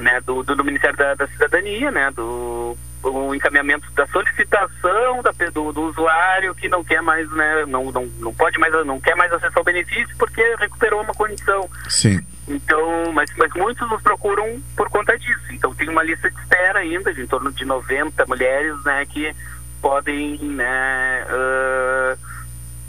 Speaker 22: né, do, do, do Ministério da, da Cidadania, né, do o encaminhamento da solicitação da, do, do usuário que não quer mais, né, não, não, não pode mais, não quer mais acessar o benefício porque recuperou uma condição.
Speaker 3: Sim.
Speaker 22: Então, mas, mas muitos nos procuram por conta disso. Então tem uma lista de espera ainda, de em torno de 90 mulheres, né, que podem, né, ah,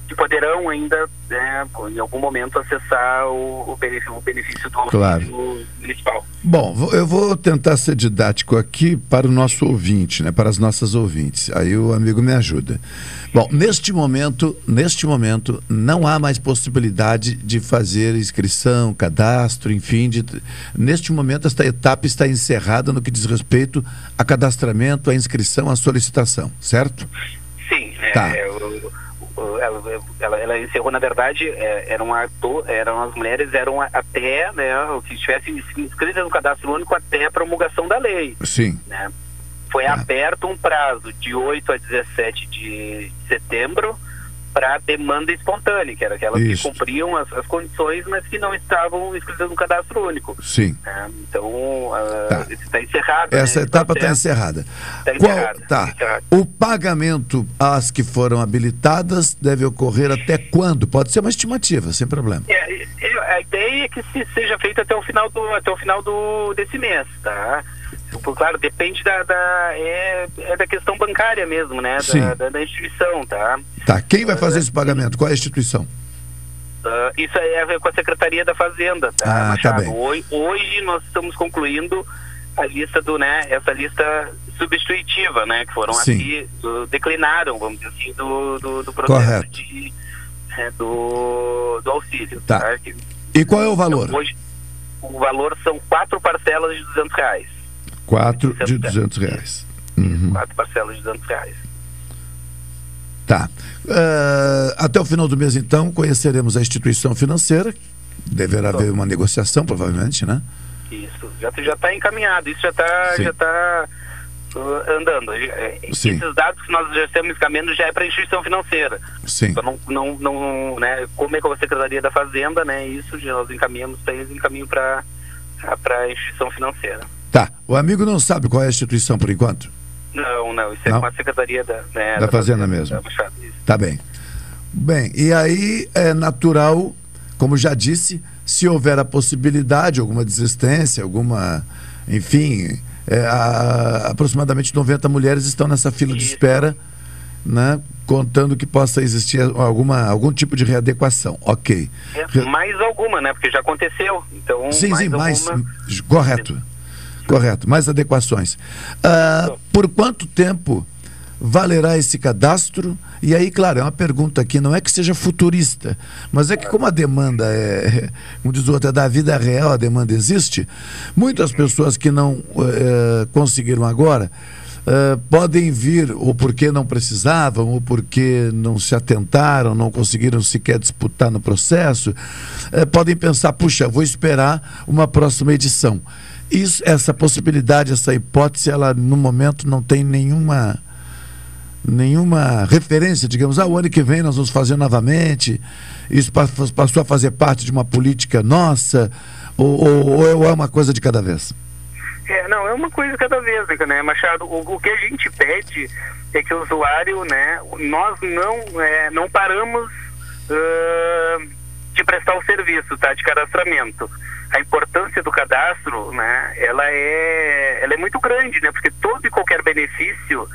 Speaker 22: que poderão ainda, né, em algum momento acessar o, o benefício, o benefício do
Speaker 3: Claro.
Speaker 22: auxílio municipal.
Speaker 3: Bom, eu vou tentar ser didático aqui para o nosso ouvinte, né, para as nossas ouvintes. Aí o amigo me ajuda. Bom, neste momento, neste momento, não há mais possibilidade de fazer inscrição, cadastro, enfim. De, neste momento, esta etapa está encerrada no que diz respeito a cadastramento, a inscrição, a solicitação, certo?
Speaker 22: Sim, é,
Speaker 3: Tá.
Speaker 22: é, o- ela, ela, ela encerrou, na verdade, é, eram, ato, eram as mulheres eram até, né, o que estivessem inscritas no cadastro único até a promulgação da lei.
Speaker 3: Sim.
Speaker 22: né? Foi aberto um prazo de 8 a 17 de setembro para demanda espontânea, que era aquelas
Speaker 3: Isso.
Speaker 22: que cumpriam as, as condições, mas que não estavam inscritas no cadastro único.
Speaker 3: Sim.
Speaker 22: né? Então, está encerrado.
Speaker 3: Essa
Speaker 22: né,
Speaker 3: etapa está encerrada.
Speaker 22: Tá
Speaker 3: Qual- tá.
Speaker 22: tá.
Speaker 3: O pagamento às que foram habilitadas deve ocorrer até quando? Pode ser uma estimativa, sem problema.
Speaker 22: É, é, a ideia é que se seja feito até o final do até o final do desse mês, tá? Claro, depende da, da- é, é da questão bancária mesmo, né? Da, da, da instituição, tá?
Speaker 3: Tá. Quem vai fazer esse pagamento? Qual é a instituição?
Speaker 22: Ah, isso é a ver com a Secretaria da Fazenda, tá?
Speaker 3: Ah, tá bem.
Speaker 22: Hoje, hoje nós estamos concluindo a lista do, né? Essa lista substitutiva, né? Que foram
Speaker 3: Sim.
Speaker 22: aqui, do- declinaram, vamos dizer assim, do, do, do processo
Speaker 3: Correto.
Speaker 22: de, é, do, do auxílio.
Speaker 3: Tá.
Speaker 22: Que-
Speaker 3: E qual é o valor?
Speaker 22: Hoje, o valor são quatro parcelas de 200 reais.
Speaker 3: Quatro de 200 reais. Uhum.
Speaker 22: Quatro parcelas de 200 reais.
Speaker 3: Tá. Ah, até o final do mês, então, conheceremos a instituição financeira. Deverá haver uma negociação, provavelmente, né?
Speaker 22: Isso, já está encaminhado, isso já está Uh, andando. É,
Speaker 3: Sim.
Speaker 22: Esses dados que nós já estamos encaminhando já é para a instituição financeira.
Speaker 3: Sim.
Speaker 22: Então não, não, não, né, como é com a Secretaria da Fazenda, né, isso nós encaminhamos para eles encaminho para a instituição financeira.
Speaker 3: Tá. O amigo não sabe qual é a instituição por enquanto?
Speaker 22: Não, não, isso é
Speaker 3: Não?
Speaker 22: com a Secretaria da, né,
Speaker 3: Da Fazenda mesmo.
Speaker 22: da.
Speaker 3: Tá bem. Bem, e aí é natural, como já disse, se houver a possibilidade, alguma desistência, alguma. Enfim, é, a- aproximadamente 90 mulheres estão nessa fila de espera, né? Contando que possa existir alguma, algum tipo de readequação. Ok.
Speaker 22: É, mais alguma, né, porque já aconteceu. Então,
Speaker 3: Sim,
Speaker 22: mais
Speaker 3: sim, mais.
Speaker 22: alguma.
Speaker 3: Correto. Correto. Mais adequações. Ah, por quanto tempo valerá esse cadastro? E aí, claro, é uma pergunta aqui, não é que seja futurista, mas é que como a demanda é, como diz o outro, é da vida real, a demanda existe, muitas pessoas que não eh, conseguiram agora eh, podem vir, ou porque não precisavam, ou porque não se atentaram, não conseguiram sequer disputar no processo, eh, podem pensar, puxa, vou esperar uma próxima edição. Isso, essa possibilidade, essa hipótese, ela no momento não tem nenhuma nenhuma referência, digamos, ah, o ano que vem nós vamos fazer novamente, isso pa- passou a fazer parte de uma política nossa, ou, ou- ou é uma coisa de cada vez?
Speaker 22: É, não, é uma coisa cada vez, né, Machado? O, o que a gente pede é que o usuário, né, nós não, é, não paramos ah, de prestar o serviço, tá, de cadastramento. A importância do cadastro, né, ela é, ela é muito grande, né, porque todo e qualquer benefício,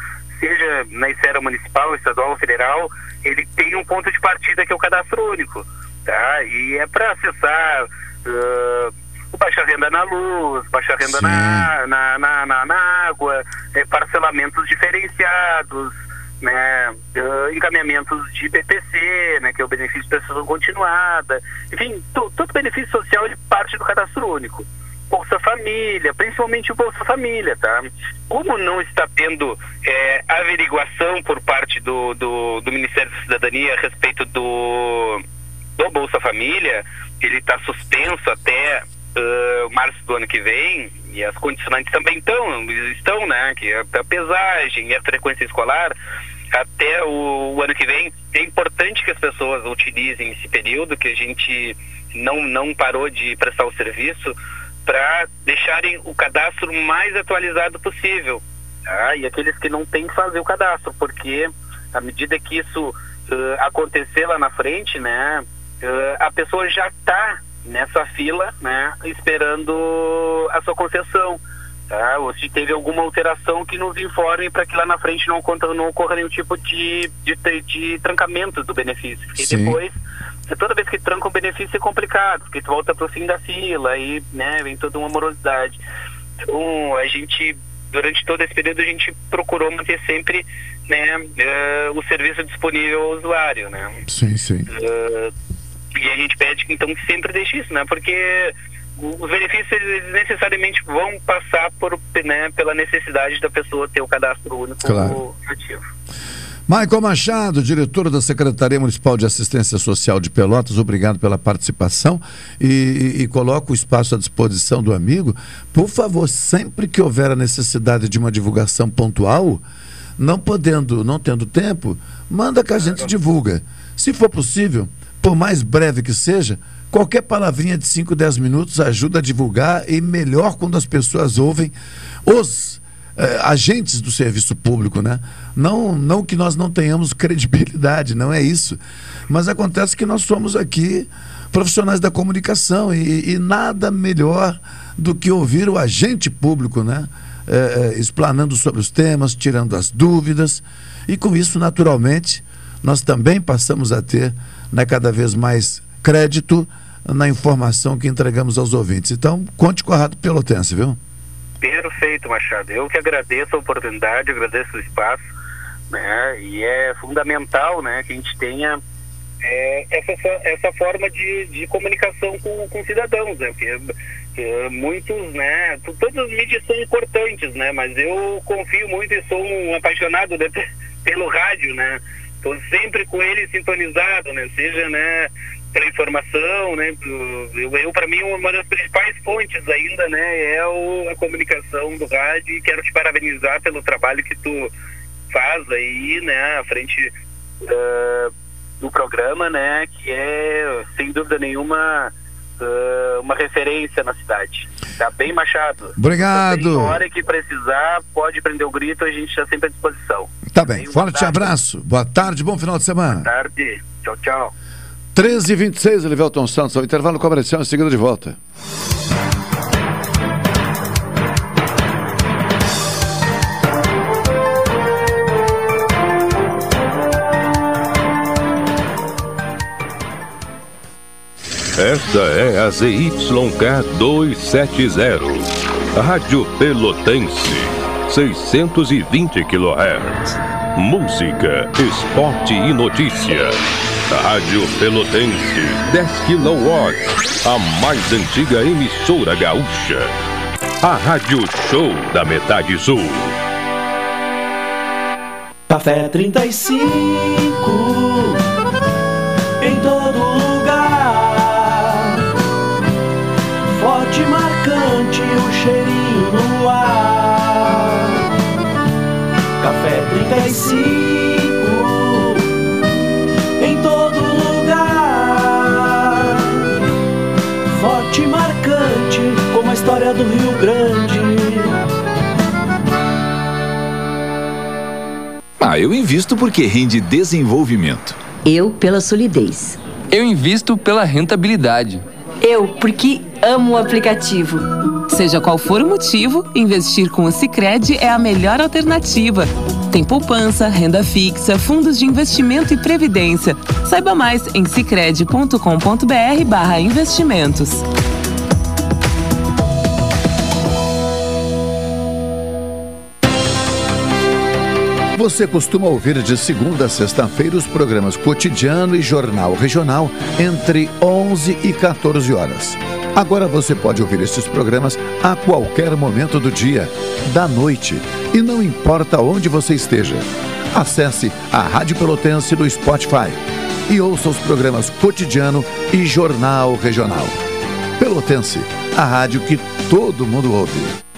Speaker 22: seja na esfera municipal, estadual ou federal, ele tem um ponto de partida que é o cadastro único, tá? E é para acessar ah, o baixa renda na luz, baixa renda na, na, na, na- na água, eh, parcelamentos diferenciados, né, eh, encaminhamentos de BPC, né, que é o benefício de prestação continuada, enfim, to- todo benefício social ele parte do cadastro único. Bolsa Família, principalmente o Bolsa Família, tá? Como não está tendo eh, averiguação por parte do, do, do Ministério da Cidadania a respeito do, do Bolsa Família, ele está suspenso até ah, março do ano que vem e as condicionantes também estão, estão, né? Que é a pesagem e a frequência escolar até o, o ano que vem. É importante que as pessoas utilizem esse período que a gente não não parou de prestar o serviço para deixarem o cadastro mais atualizado possível. Tá? E aqueles que não têm que fazer o cadastro, porque à medida que isso ah, acontecer lá na frente, né, ah, a pessoa já está nessa fila, né, esperando a sua concessão. Tá? Ou se teve alguma alteração que nos informe para que lá na frente não, não ocorra nenhum tipo de, de, de trancamento do benefício. Porque
Speaker 3: Sim.
Speaker 22: Depois, toda vez que tranca um benefício é complicado, porque tu volta para o fim da fila e né, vem toda uma morosidade. Então, a gente, durante todo esse período, a gente procurou manter sempre né, eh, o serviço disponível ao usuário, né?
Speaker 3: Sim, sim.
Speaker 22: Eh, e a gente pede que então sempre deixe isso, né? Porque o- os benefícios eles necessariamente vão passar por, né, pela necessidade da pessoa ter o cadastro único
Speaker 3: Claro.
Speaker 22: ativo.
Speaker 3: Michael Machado, diretor da Secretaria Municipal de Assistência Social de Pelotas, obrigado pela participação e, e, e coloco o espaço à disposição do amigo. Por favor, sempre que houver a necessidade de uma divulgação pontual, não podendo, não tendo tempo, manda que a gente divulga. Se for possível, por mais breve que seja, qualquer palavrinha de 5, 10 minutos ajuda a divulgar e melhor quando as pessoas ouvem os eh, agentes do serviço público, né? Não, não que nós não tenhamos credibilidade, não é isso. Mas acontece que nós somos aqui profissionais da comunicação e, e nada melhor do que ouvir o agente público, né? Eh, eh, explanando sobre os temas, tirando as dúvidas e com isso, naturalmente, nós também passamos a ter né, cada vez mais crédito na informação que entregamos aos ouvintes. Então, conte com a Rádio Pelotense, viu?
Speaker 22: Perfeito, Machado. Eu que agradeço a oportunidade, agradeço o espaço, né? E é fundamental, né, que a gente tenha é, essa, essa forma de, de comunicação com, com cidadãos, né? Porque é, muitos, né, todas as mídias são importantes, né? Mas eu confio muito e sou um apaixonado pe- pelo rádio, né? Estou sempre com ele sintonizado, né? Seja, né, para informação, né? Eu, eu para mim uma das principais fontes ainda, né, é o, a comunicação do rádio e quero te parabenizar pelo trabalho que tu faz aí, né, à frente ah, do programa, né, que é sem dúvida nenhuma ah, uma referência na cidade. Tá bem, Machado?
Speaker 3: Obrigado.
Speaker 22: Na hora que precisar, pode prender o grito, a gente está sempre à disposição.
Speaker 3: Tá bem, forte abraço. Boa tarde, bom final de semana.
Speaker 22: Boa tarde. Tchau, tchau.
Speaker 3: 13 h 26 Elivelton Santos, ao intervalo comercial, em seguida de volta.
Speaker 1: Esta é a ZYK 270, Rádio Pelotense, 620 kHz. Música, esporte e notícia. Rádio Pelotense, 10 kW, a mais antiga emissora gaúcha. A Rádio Show da Metade Sul.
Speaker 21: Café 35
Speaker 4: Ah, eu invisto porque rende desenvolvimento.
Speaker 7: Eu pela solidez.
Speaker 6: Eu invisto pela rentabilidade.
Speaker 7: Eu porque amo o aplicativo.
Speaker 8: Seja qual for o motivo, investir com o Sicredi é a melhor alternativa. Tem poupança, renda fixa, fundos de investimento e previdência. Saiba mais em sicredi.com.br/barra
Speaker 3: Você costuma ouvir de segunda a sexta-feira os programas Cotidiano e Jornal Regional entre 11 e 14 horas. Agora você pode ouvir estes programas a qualquer momento do dia, da noite e não importa onde você esteja. Acesse a Rádio Pelotense no Spotify. e ouça os programas Cotidiano e Jornal Regional. Pelotense, a rádio que todo mundo ouve.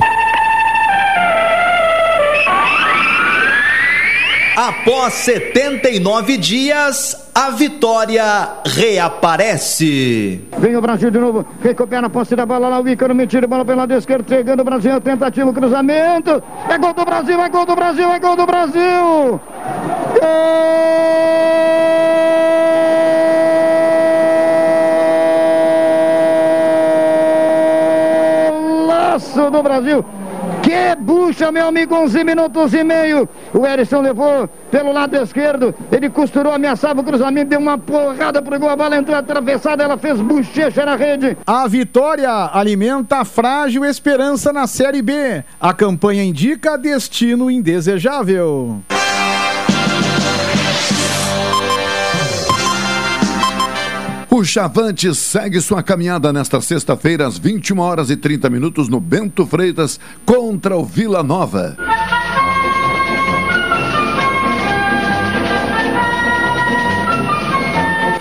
Speaker 17: Após 79 dias, a vitória reaparece.
Speaker 18: Vem o Brasil de novo, recupera a posse da bola lá, o Ícaro me tira a bola pela lado esquerdo, chegando o Brasil, tentativa, cruzamento, é gol do Brasil, é gol do Brasil, é gol do Brasil! Golaço do Brasil! Que bucha, meu amigo, 11 minutos e meio. O Erisson levou pelo lado esquerdo. Ele costurou, ameaçava o cruzamento, deu uma porrada pro gol. A bola entrou atravessada, ela fez bochecha na rede.
Speaker 19: A vitória alimenta a frágil esperança na Série B. A campanha indica destino indesejável.
Speaker 3: O Chavante segue sua caminhada nesta sexta-feira às 21 horas e 30 minutos no Bento Freitas contra o Vila Nova.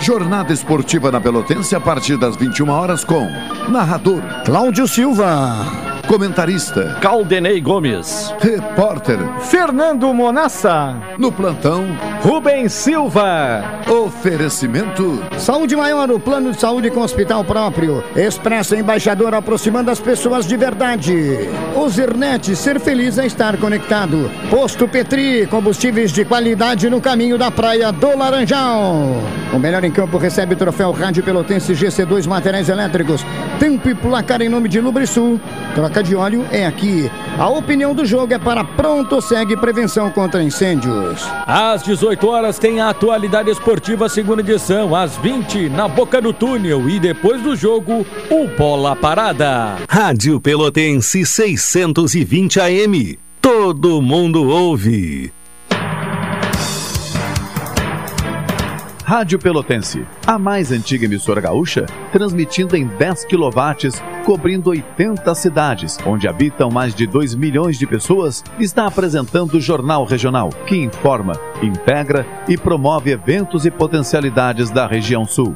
Speaker 3: Jornada esportiva na Pelotense a partir das 21 horas com narrador
Speaker 18: Cláudio Silva,
Speaker 3: comentarista
Speaker 20: Caldenei Gomes,
Speaker 3: repórter
Speaker 19: Fernando Monassa,
Speaker 3: no plantão
Speaker 19: Rubens Silva.
Speaker 3: Oferecimento
Speaker 18: Saúde Maior, o plano de saúde com hospital próprio. Expressa Embaixador aproximando as pessoas de verdade. O Zirnet, ser feliz é estar conectado. Posto Petri, combustíveis de qualidade no caminho da praia do Laranjal. O melhor em campo recebe o troféu Rádio Pelotense GC2 Materiais Elétricos. Tempo e placar em nome de Lubrisul. Troca de óleo é aqui. A opinião do jogo é para Pronto Segue Prevenção contra Incêndios.
Speaker 20: Às 18 horas tem a atualidade esportiva segunda edição, às 20 na Boca do Túnel e depois do jogo, o Bola Parada.
Speaker 14: Rádio Pelotense 620 AM. Todo mundo ouve.
Speaker 2: Rádio Pelotense, a mais antiga emissora gaúcha, transmitindo em 10 kW, cobrindo 80 cidades, onde habitam mais de 2 milhões de pessoas, está apresentando o Jornal Regional, que informa, integra e promove eventos e potencialidades da região sul.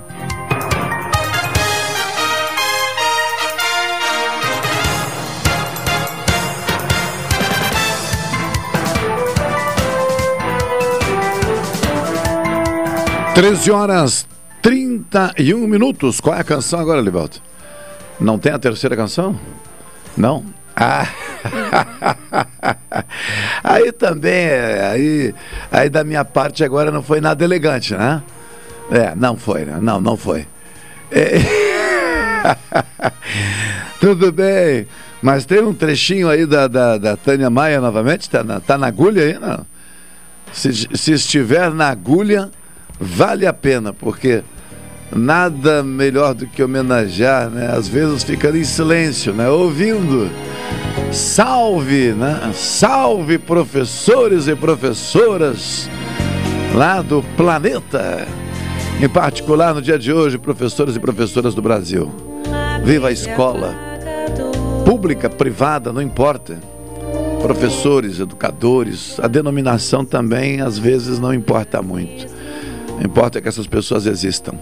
Speaker 3: Treze horas 31 minutos. Qual é a canção agora, Livaldo? Não tem a terceira canção? Não? Ah. aí também, aí, aí da minha parte agora não foi nada elegante, né? É, não foi, né? Não, não foi. É... Tudo bem, mas tem um trechinho aí da, da, da Tânia Maia novamente? Tá na, tá na agulha aí, não? Se, se estiver na agulha, vale a pena, porque nada melhor do que homenagear, né? Às vezes ficando em silêncio, né? Ouvindo. Salve, né? Salve professores e professoras lá do planeta. Em particular no dia de hoje, professores e professoras do Brasil. Viva a escola. Pública, privada, não importa. Professores, educadores, a denominação também às vezes não importa muito. Importa que essas pessoas existam.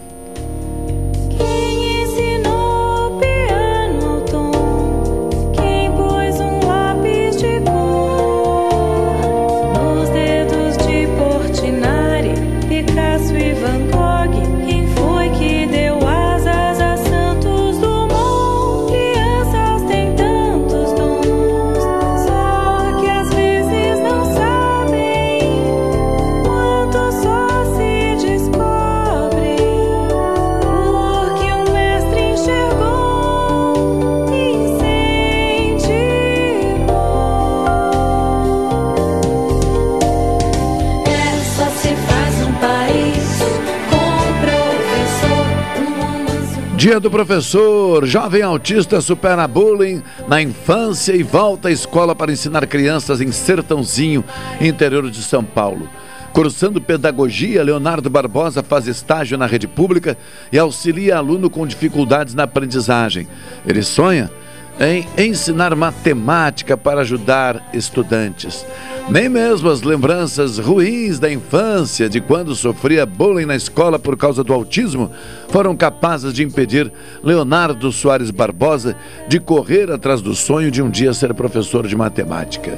Speaker 3: Dia do professor, jovem autista supera bullying na infância e volta à escola para ensinar crianças em Sertãozinho, interior de São Paulo. Cursando pedagogia, Leonardo Barbosa faz estágio na rede pública e auxilia aluno com dificuldades na aprendizagem. Ele sonha em ensinar matemática para ajudar estudantes. Nem mesmo as lembranças ruins da infância, de quando sofria bullying na escola por causa do autismo, foram capazes de impedir Leonardo Soares Barbosa de correr atrás do sonho de um dia ser professor de matemática.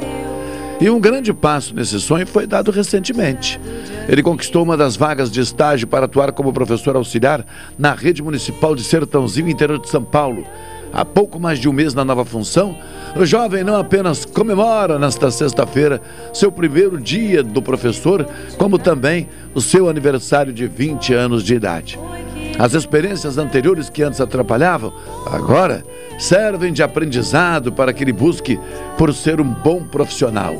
Speaker 3: E um grande passo nesse sonho foi dado recentemente. Ele conquistou uma das vagas de estágio para atuar como professor auxiliar na rede municipal de Sertãozinho, interior de São Paulo. Há pouco mais de um mês na nova função, o jovem não apenas comemora nesta sexta-feira seu primeiro dia do professor, como também o seu aniversário de 20 anos de idade. As experiências anteriores que antes atrapalhavam, agora servem de aprendizado para que ele busque por ser um bom profissional.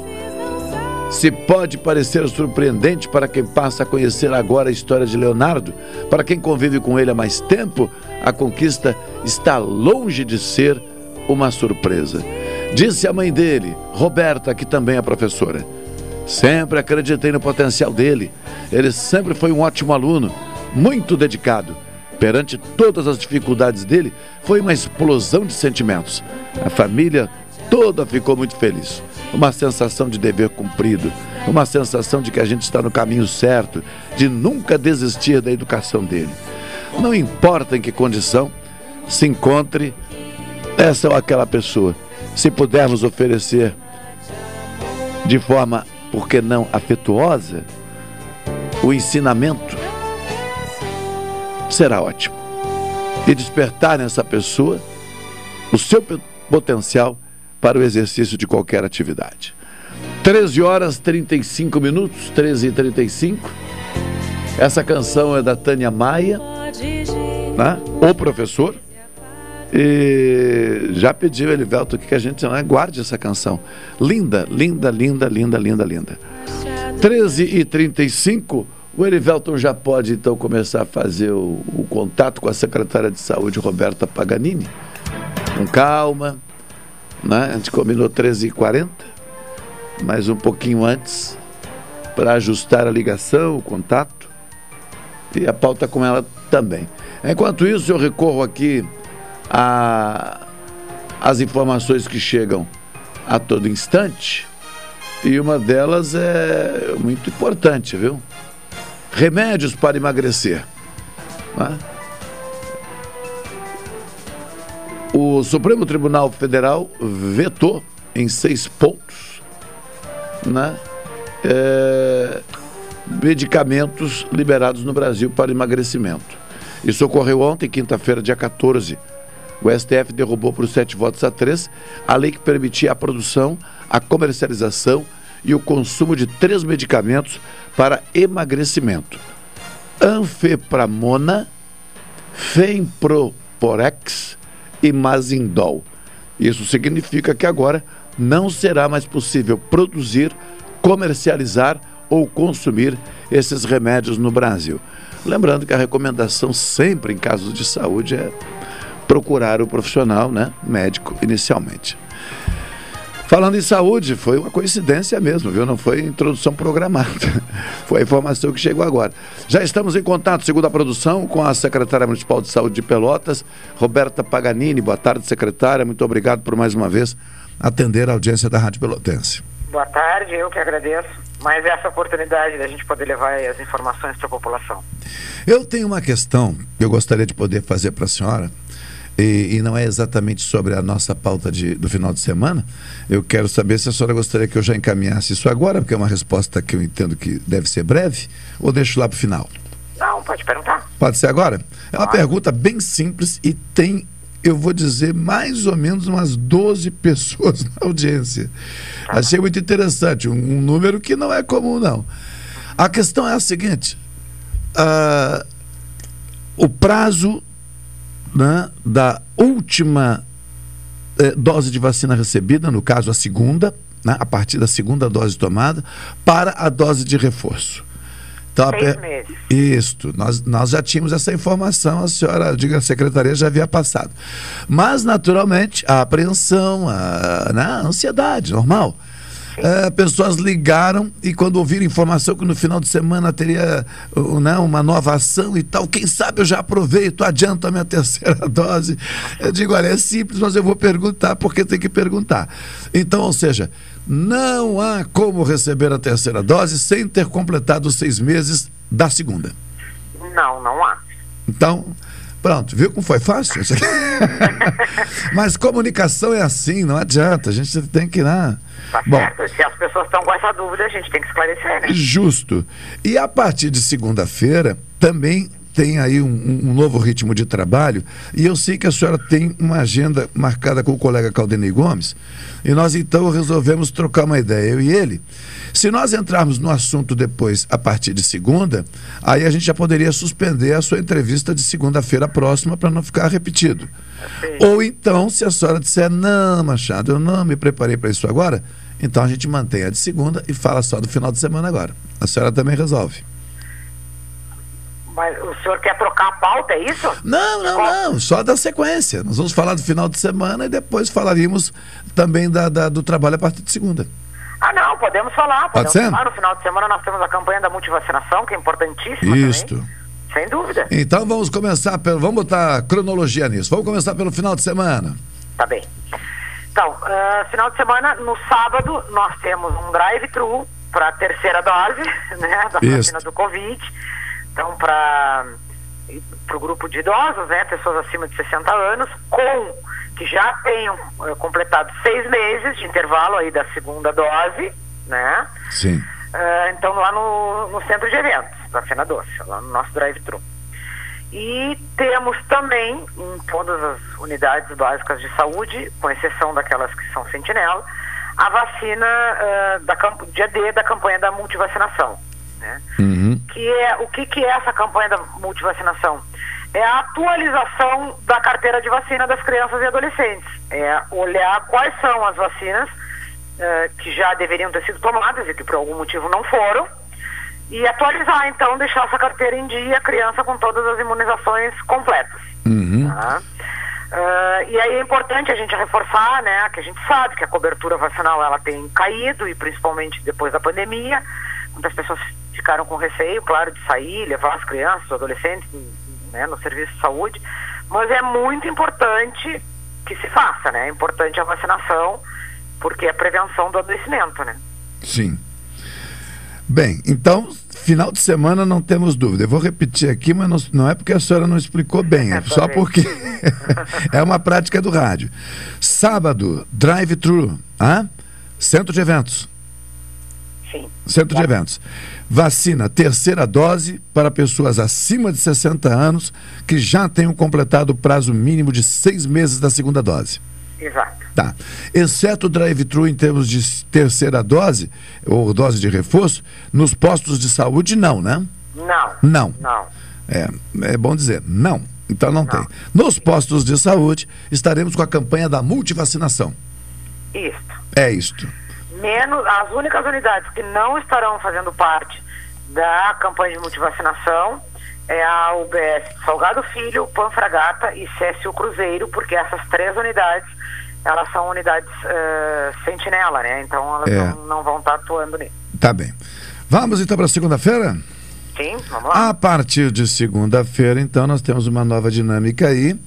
Speaker 3: Se pode parecer surpreendente para quem passa a conhecer agora a história de Leonardo, para quem convive com ele há mais tempo, a conquista está longe de ser uma surpresa. Disse a mãe dele, Roberta, que também é professora. Sempre acreditei no potencial dele. Ele sempre foi um ótimo aluno, muito dedicado. Perante todas as dificuldades dele, foi uma explosão de sentimentos. A família toda ficou muito feliz. Uma sensação de dever cumprido, uma sensação de que a gente está no caminho certo, de nunca desistir da educação dele. Não importa em que condição se encontre essa ou aquela pessoa, se pudermos oferecer de forma, por que não, afetuosa, o ensinamento, será ótimo. E despertar nessa pessoa o seu potencial para o exercício de qualquer atividade. 13 horas 35 minutos, 13 e 35. Essa canção é da Tânia Maia, né? o professor. E já pediu Elivelto que a gente né, guarde essa canção. Linda, linda, linda, linda, linda, linda. 13 e 35 o Erivelton já pode então começar a fazer o, o contato com a secretária de saúde, Roberta Paganini. Com calma, né? A gente combinou 13h40, mas um pouquinho antes, para ajustar a ligação, o contato, e a pauta com ela também. Enquanto isso, eu recorro aqui as informações que chegam a todo instante, e uma delas é muito importante, viu? Remédios para emagrecer. né? O Supremo Tribunal Federal vetou em seis pontos né, é, medicamentos liberados no Brasil para emagrecimento. Isso ocorreu ontem, quinta-feira, dia 14. O STF derrubou por sete votos a três a lei que permitia a produção, a comercialização e o consumo de três medicamentos para emagrecimento: anfepramona, Femproporex e Mazindol. Isso significa que agora não será mais possível produzir, comercializar ou consumir esses remédios no Brasil. Lembrando que a recomendação sempre em casos de saúde é procurar o profissional, né, médico inicialmente. Falando em saúde, foi uma coincidência mesmo, viu? Não foi introdução programada. Foi a informação que chegou agora. Já estamos em contato, segundo a produção, com a secretária municipal de saúde de Pelotas, Roberta Paganini. Boa tarde, secretária. Muito obrigado por mais uma vez atender a audiência da Rádio Pelotense.
Speaker 23: Boa tarde, eu que agradeço. Mais essa oportunidade da gente poder levar as informações para a população.
Speaker 3: Eu tenho uma questão que eu gostaria de poder fazer para a senhora, e, e não é exatamente sobre a nossa pauta de- do final de semana. Eu quero saber se a senhora gostaria que eu já encaminhasse isso agora, porque é uma resposta que eu entendo que deve ser breve, ou deixo lá para o final.
Speaker 23: Não, pode perguntar.
Speaker 3: Pode ser agora? É uma pergunta bem simples e tem, eu vou dizer, mais ou menos umas 12 pessoas na audiência. Achei muito interessante, um, um número que não é comum, não. A questão é a seguinte: ah, o prazo né, da última eh, dose de vacina recebida, no caso a segunda, né, a partir da segunda dose tomada, para a dose de reforço. A
Speaker 23: Seis
Speaker 3: per-
Speaker 23: meses.
Speaker 3: Isto, nós, nós já tínhamos essa informação, a senhora, diga, a secretaria já havia passado. Mas, naturalmente, a apreensão, a, né, a ansiedade, normal. Eh, pessoas ligaram e quando ouviram informação que no final de semana teria uh, né, uma nova ação e tal, quem sabe eu já aproveito, adianto a minha terceira dose. Eu digo, olha, é simples, mas eu vou perguntar porque tem que perguntar. Então, ou seja, não há como receber a terceira dose sem ter completado os seis meses da segunda.
Speaker 23: Não, não há.
Speaker 3: Então, pronto, viu como foi fácil? Mas comunicação é assim, não adianta, a gente tem que, né?
Speaker 23: Tá
Speaker 3: Bom,
Speaker 23: certo? Se as pessoas estão com essa dúvida, a gente tem que esclarecer, né?
Speaker 3: Justo. E a partir de segunda-feira também tem aí um, um- novo ritmo de trabalho e eu sei que a senhora tem uma agenda marcada com o colega Caldenei Gomes e nós então resolvemos trocar uma ideia, eu e ele. Se nós entrarmos no assunto depois, a partir de segunda, aí a gente já poderia suspender a sua entrevista de segunda-feira próxima para não ficar repetido. Ou então, se a senhora disser, não, Machado, eu não me preparei para isso agora, então a gente mantém a de segunda e fala só do final de semana agora. A senhora também resolve.
Speaker 23: Mas o senhor quer trocar a pauta, é isso?
Speaker 3: Não, não, não, só da sequência. Nós vamos falar do final de semana e depois falaríamos também da, da- do trabalho a partir de segunda.
Speaker 23: Ah, não, podemos falar.
Speaker 3: Pode
Speaker 23: Podemos
Speaker 3: ser?
Speaker 23: falar. No final de semana nós temos a campanha da multivacinação, que é importantíssima
Speaker 3: Isto.
Speaker 23: também. Sem dúvida.
Speaker 3: Então vamos começar pelo. Vamos botar cronologia nisso. Vamos começar pelo final de semana.
Speaker 23: Tá bem. Então, ah, final de semana, no sábado, nós temos um drive-thru para a terceira dose, né, da
Speaker 3: Isso.
Speaker 23: vacina do Covid. Então, para o grupo de idosos, né, pessoas acima de 60 anos, com que já tenham eh, completado seis meses de intervalo aí da segunda dose, né?
Speaker 3: Sim.
Speaker 23: Ah, então, lá no, no centro de eventos da Fena Doce, lá no nosso drive-thru. E temos também, em todas as unidades básicas de saúde, com exceção daquelas que são sentinela, a vacina ah, da dia D da campanha da multivacinação. Né? Que é, o que, que é essa campanha da multivacinação? É a atualização da carteira de vacina das crianças e adolescentes. É olhar quais são as vacinas eh, que já deveriam ter sido tomadas e que por algum motivo não foram, e atualizar, então, deixar essa carteira em dia, a criança com todas as imunizações completas. Tá? Ah, e aí é importante a gente reforçar, né, que a gente sabe que a cobertura vacinal ela tem caído e principalmente depois da pandemia, muitas pessoas ficaram com receio, claro, de sair, levar as crianças, os adolescentes, né, no serviço de saúde, mas é muito importante que se faça, né? É importante a vacinação porque é prevenção do adoecimento, né?
Speaker 3: Sim. Bem, então, final de semana não temos dúvida. Eu vou repetir aqui, mas não, não é porque a senhora não explicou bem, é só porque é uma prática do rádio. Sábado, drive-thru, ah? centro de eventos.
Speaker 23: Sim.
Speaker 3: Centro de eventos. Vacina, terceira dose para pessoas acima de 60 anos que já tenham completado o prazo mínimo de seis meses da segunda dose.
Speaker 23: Exato.
Speaker 3: Tá. Exceto o drive-thru em termos de terceira dose, ou dose de reforço, nos postos de saúde, não, né?
Speaker 23: Não.
Speaker 3: Não.
Speaker 23: Não.
Speaker 3: É, é bom dizer, não. Então não, tem. Nos postos de saúde, estaremos com a campanha da multivacinação.
Speaker 23: Isso.
Speaker 3: É isto.
Speaker 23: Menos as únicas unidades que não estarão fazendo parte da campanha de multivacinação é a UBS Salgado Filho, Panfragata e CSU Cruzeiro, porque essas três unidades elas são unidades eh, sentinela, né? Então elas
Speaker 3: É.
Speaker 23: não, não vão estar atuando nisso.
Speaker 3: Tá bem. Vamos então para segunda-feira?
Speaker 23: Sim, vamos lá.
Speaker 3: A partir de segunda-feira, então, nós temos uma nova dinâmica aí,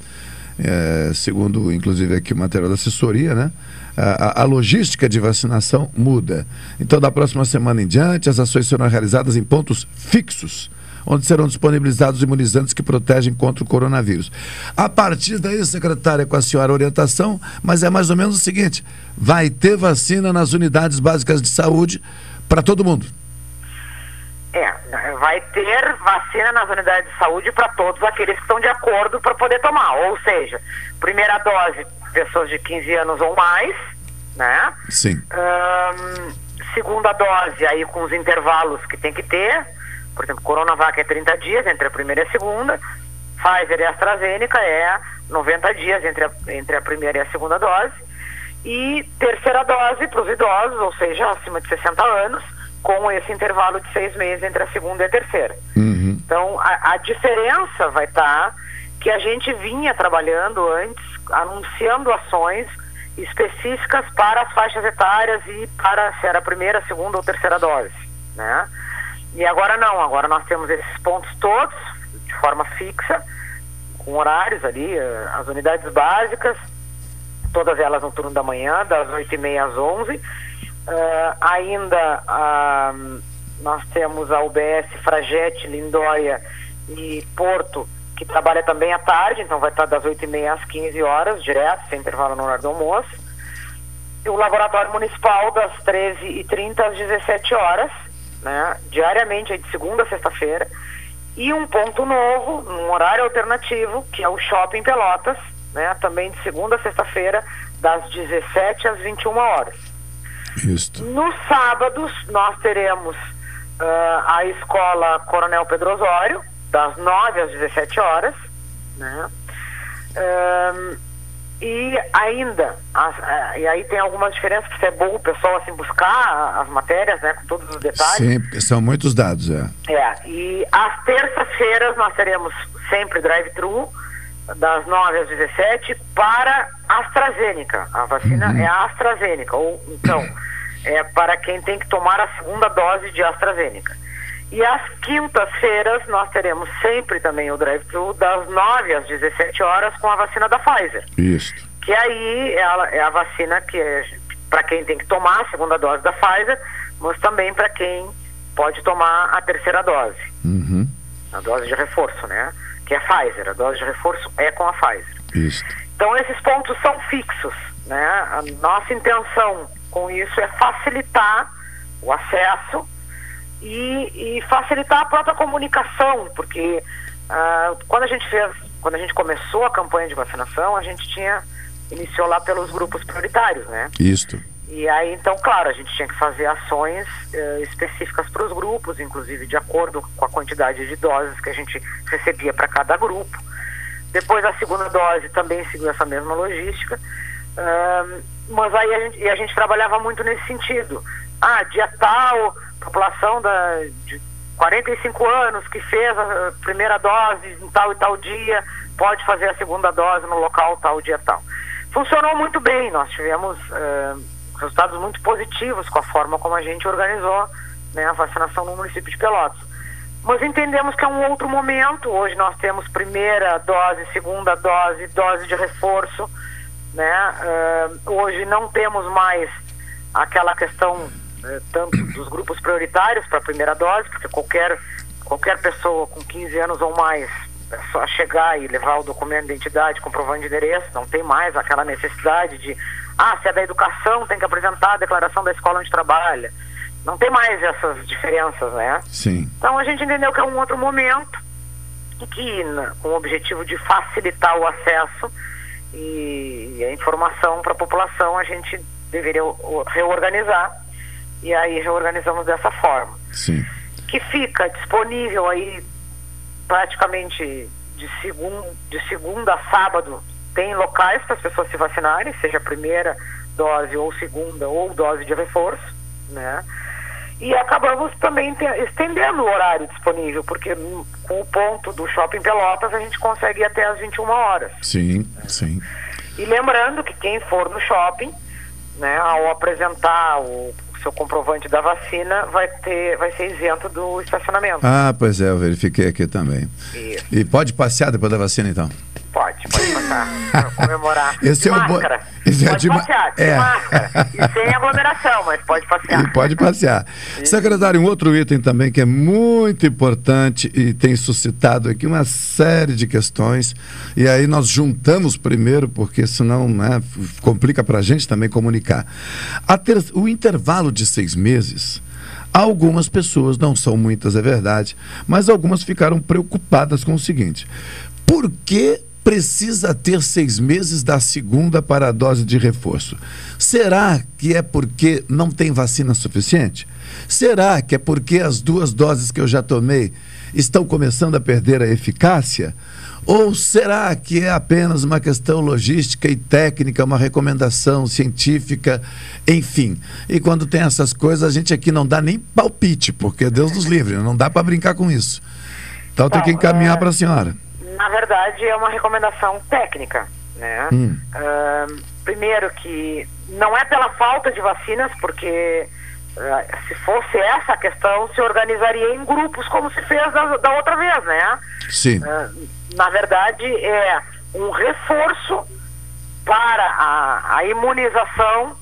Speaker 3: é, segundo, inclusive, aqui o material da assessoria, né? A, a- a logística de vacinação muda. Então, da próxima semana em diante, as ações serão realizadas em pontos fixos, onde serão disponibilizados imunizantes que protegem contra o coronavírus. A partir daí, secretária, com a senhora orientação, mas é mais ou menos o seguinte: vai ter vacina nas unidades básicas de saúde para todo mundo.
Speaker 23: É, vai ter vacina nas unidades de saúde para todos aqueles que estão de acordo para poder tomar. Ou seja, primeira dose, pessoas de 15 anos ou mais, né?
Speaker 3: Sim.
Speaker 23: Ahn, segunda dose, aí com os intervalos que tem que ter. Por exemplo, Coronavac é 30 dias entre a primeira e a segunda. Pfizer e AstraZeneca é 90 dias entre a, entre a primeira e a segunda dose. E terceira dose para os idosos, ou seja, acima de 60 anos, com esse intervalo de seis meses entre a segunda e a terceira. Então, a, a diferença vai estar que a gente vinha trabalhando antes, anunciando ações específicas para as faixas etárias e para se era a primeira, a segunda ou terceira dose, né? E agora não, agora nós temos esses pontos todos de forma fixa, com horários ali, eh, as unidades básicas, todas elas no turno da manhã, das 8h30 às 11 Eh, ainda ah, nós temos a UBS Fragete, Lindóia e Porto, que trabalha também à tarde, então vai estar das 8h30 às 15 horas, direto, sem intervalo no horário do almoço. E o Laboratório Municipal das 13h30 às 17 horas, né, diariamente, de segunda a sexta-feira. E um ponto novo, num horário alternativo, que é o Shopping Pelotas, né, também de segunda a sexta-feira, das 17 às 21 horas.
Speaker 3: Isto.
Speaker 23: Nos sábados, nós teremos ah, a escola Coronel Pedro Osório, das 9 às 17 horas, né? Ahn, e ainda, as- ah, e aí tem algumas diferenças, porque é bom o pessoal assim, buscar as matérias, né, com todos os detalhes.
Speaker 3: Sim, porque são muitos dados, é.
Speaker 23: É, e às terças-feiras nós teremos sempre drive-thru, das 9 às 17, para AstraZeneca. A vacina é a AstraZeneca, ou então, é para quem tem que tomar a segunda dose de AstraZeneca. E às quintas-feiras nós teremos sempre também o drive-thru, das 9 às 17 horas, com a vacina da Pfizer.
Speaker 3: Isto.
Speaker 23: Que aí é a, é a vacina que é para quem tem que tomar a segunda dose da Pfizer, mas também para quem pode tomar a terceira dose,
Speaker 3: Uhum.
Speaker 23: a dose de reforço, né? Que é a Pfizer. A dose de reforço é com a Pfizer.
Speaker 3: Isto.
Speaker 23: Então esses pontos são fixos, né? A nossa intenção com isso é facilitar o acesso e, e facilitar a própria comunicação, porque ah, quando a gente fez, quando a gente começou a campanha de vacinação, a gente tinha iniciou lá pelos grupos prioritários, né?
Speaker 3: Isto.
Speaker 23: E aí, então, claro, a gente tinha que fazer ações eh, específicas para os grupos, inclusive de acordo com a quantidade de doses que a gente recebia para cada grupo. Depois, a segunda dose também seguiu essa mesma logística. Ahn, mas aí a gente, a gente trabalhava muito nesse sentido. Ah, dia tal, população da, de 45 anos que fez a primeira dose em tal e tal dia, pode fazer a segunda dose no local tal, dia tal. Funcionou muito bem, nós tivemos eh, resultados muito positivos com a forma como a gente organizou né, a vacinação no município de Pelotas. Mas entendemos que é um outro momento. Hoje nós temos primeira dose, segunda dose, dose de reforço. Né? Ah, hoje não temos mais aquela questão eh, tanto dos grupos prioritários para a primeira dose, porque qualquer, qualquer pessoa com 15 anos ou mais é só chegar e levar o documento de identidade, comprovando de endereço, não tem mais aquela necessidade de, ah, se é da educação, tem que apresentar a declaração da escola onde trabalha. Não tem mais essas diferenças, né?
Speaker 3: Sim.
Speaker 23: Então a gente entendeu que é um outro momento e que, na- com o objetivo de facilitar o acesso e, a informação para a população, a gente deveria reorganizar. E aí reorganizamos dessa forma.
Speaker 3: Sim.
Speaker 23: Que fica disponível aí praticamente de, segun, de segunda a sábado. Tem locais para as pessoas se vacinarem, seja a primeira dose ou segunda ou dose de reforço, né? E acabamos também te- estendendo o horário disponível, porque com o ponto do Shopping Pelotas a gente consegue ir até às 21 horas.
Speaker 3: Sim, sim.
Speaker 23: E lembrando que quem for no shopping, né, ao apresentar o seu comprovante da vacina, vai ter, vai ser isento do estacionamento.
Speaker 3: Ah, pois é, eu verifiquei aqui também.
Speaker 23: Isso.
Speaker 3: E pode passear depois da vacina, então?
Speaker 23: Pode, pode passar comemorar.
Speaker 3: Esse
Speaker 23: de
Speaker 3: é o bo-
Speaker 23: máscara.
Speaker 3: esse é
Speaker 23: pode
Speaker 3: de ma-
Speaker 23: passear, de
Speaker 3: é.
Speaker 23: máscara. E sem aglomeração, mas pode passear.
Speaker 3: E pode passear. Secretário, um outro item também que é muito importante e tem suscitado aqui uma série de questões. E aí nós juntamos primeiro, porque senão né, complica para a gente também comunicar. Ter- o intervalo de seis meses. Algumas pessoas, não são muitas, é verdade, mas algumas ficaram preocupadas com o seguinte: por que precisa ter seis meses da segunda para a dose de reforço? Será que é porque não tem vacina suficiente? Será que é porque as duas doses que eu já tomei estão começando a perder a eficácia? Ou será que é apenas uma questão logística e técnica, uma recomendação científica, enfim? E quando tem essas coisas, a gente aqui não dá nem palpite, porque Deus nos livre, não dá para brincar com isso. Então tem que encaminhar
Speaker 23: é-
Speaker 3: para a senhora.
Speaker 23: Na verdade, é uma recomendação técnica, né?
Speaker 3: Hum.
Speaker 23: Ahn, primeiro que não é pela falta de vacinas, porque eh, se fosse essa a questão, se organizaria em grupos como se fez da, da outra vez, né?
Speaker 3: Sim.
Speaker 23: Eh, na verdade, é um reforço para a, a imunização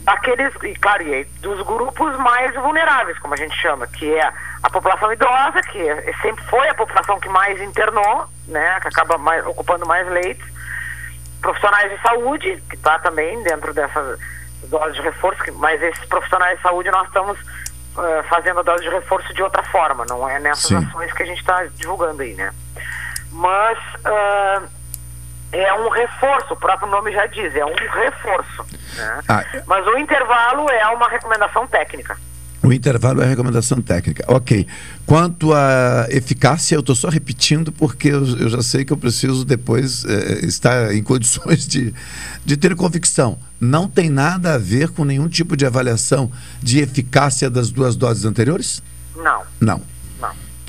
Speaker 23: daqueles, e claro, e aí, dos grupos mais vulneráveis, como a gente chama, que é a população idosa, que é- sempre foi a população que mais internou, né, que acaba mais, ocupando mais leitos, profissionais de saúde, que está também dentro dessa dose de reforço, que, mas esses profissionais de saúde nós estamos eh, fazendo a dose de reforço de outra forma, não é nessas
Speaker 3: Sim.
Speaker 23: ações que a gente está divulgando aí, né? Mas ah, é um reforço, o próprio nome já diz, é um reforço. né?
Speaker 3: Ah,
Speaker 23: Mas o intervalo é uma recomendação técnica.
Speaker 3: O intervalo é recomendação técnica. Ok. Quanto à eficácia, eu estou só repetindo porque eu, eu já sei que eu preciso depois eh, estar em condições de, de ter convicção. Não tem nada a ver com nenhum tipo de avaliação de eficácia das duas doses anteriores?
Speaker 23: Não,
Speaker 3: Não.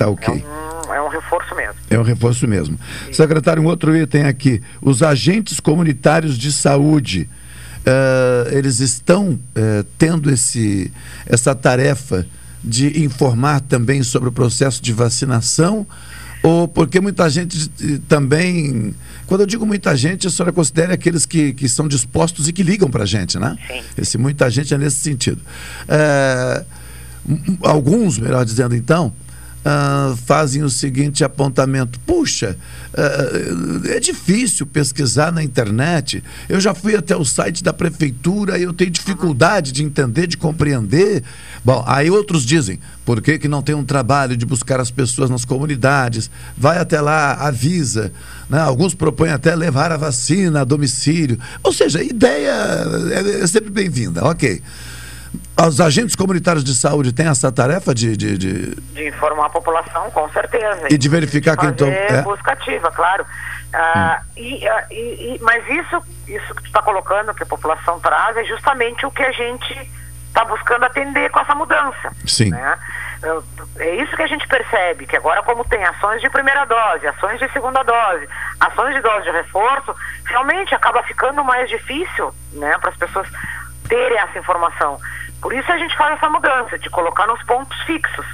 Speaker 3: Tá ok.
Speaker 23: Hum, é um reforço mesmo.
Speaker 3: É um reforço mesmo. Secretário, um outro item aqui. Os agentes comunitários de saúde, eh, eles estão eh, tendo esse, essa tarefa de informar também sobre o processo de vacinação? Ou porque muita gente eh, também. Quando eu digo muita gente, a senhora considera aqueles que, que são dispostos e que ligam para a gente, né?
Speaker 23: Sim.
Speaker 3: Esse muita gente é nesse sentido. M- alguns, melhor dizendo então, ah, fazem o seguinte apontamento: puxa, ah, é difícil pesquisar na internet. Eu já fui até o site da prefeitura e eu tenho dificuldade de entender, de compreender. Bom, aí outros dizem: por que, que não tem um trabalho de buscar as pessoas nas comunidades? Vai até lá, avisa. Né? Alguns propõem até levar a vacina a domicílio. Ou seja, ideia é, é sempre bem-vinda, ok. Os agentes comunitários de saúde têm essa tarefa de- de- de,
Speaker 23: De informar a população, com certeza.
Speaker 3: E de verificar quem
Speaker 23: fazer
Speaker 3: tom- é.
Speaker 23: busca ativa, claro. Ah, e, ah, e- e- mas isso, isso que tu está colocando, que a população traz, é justamente o que a gente está buscando atender com essa mudança.
Speaker 3: Sim.
Speaker 23: né? É isso que a gente percebe, que agora como tem ações de primeira dose, ações de segunda dose, ações de dose de reforço, realmente acaba ficando mais difícil né, para as pessoas terem essa informação. Por isso a gente faz essa mudança, de colocar nos pontos fixos.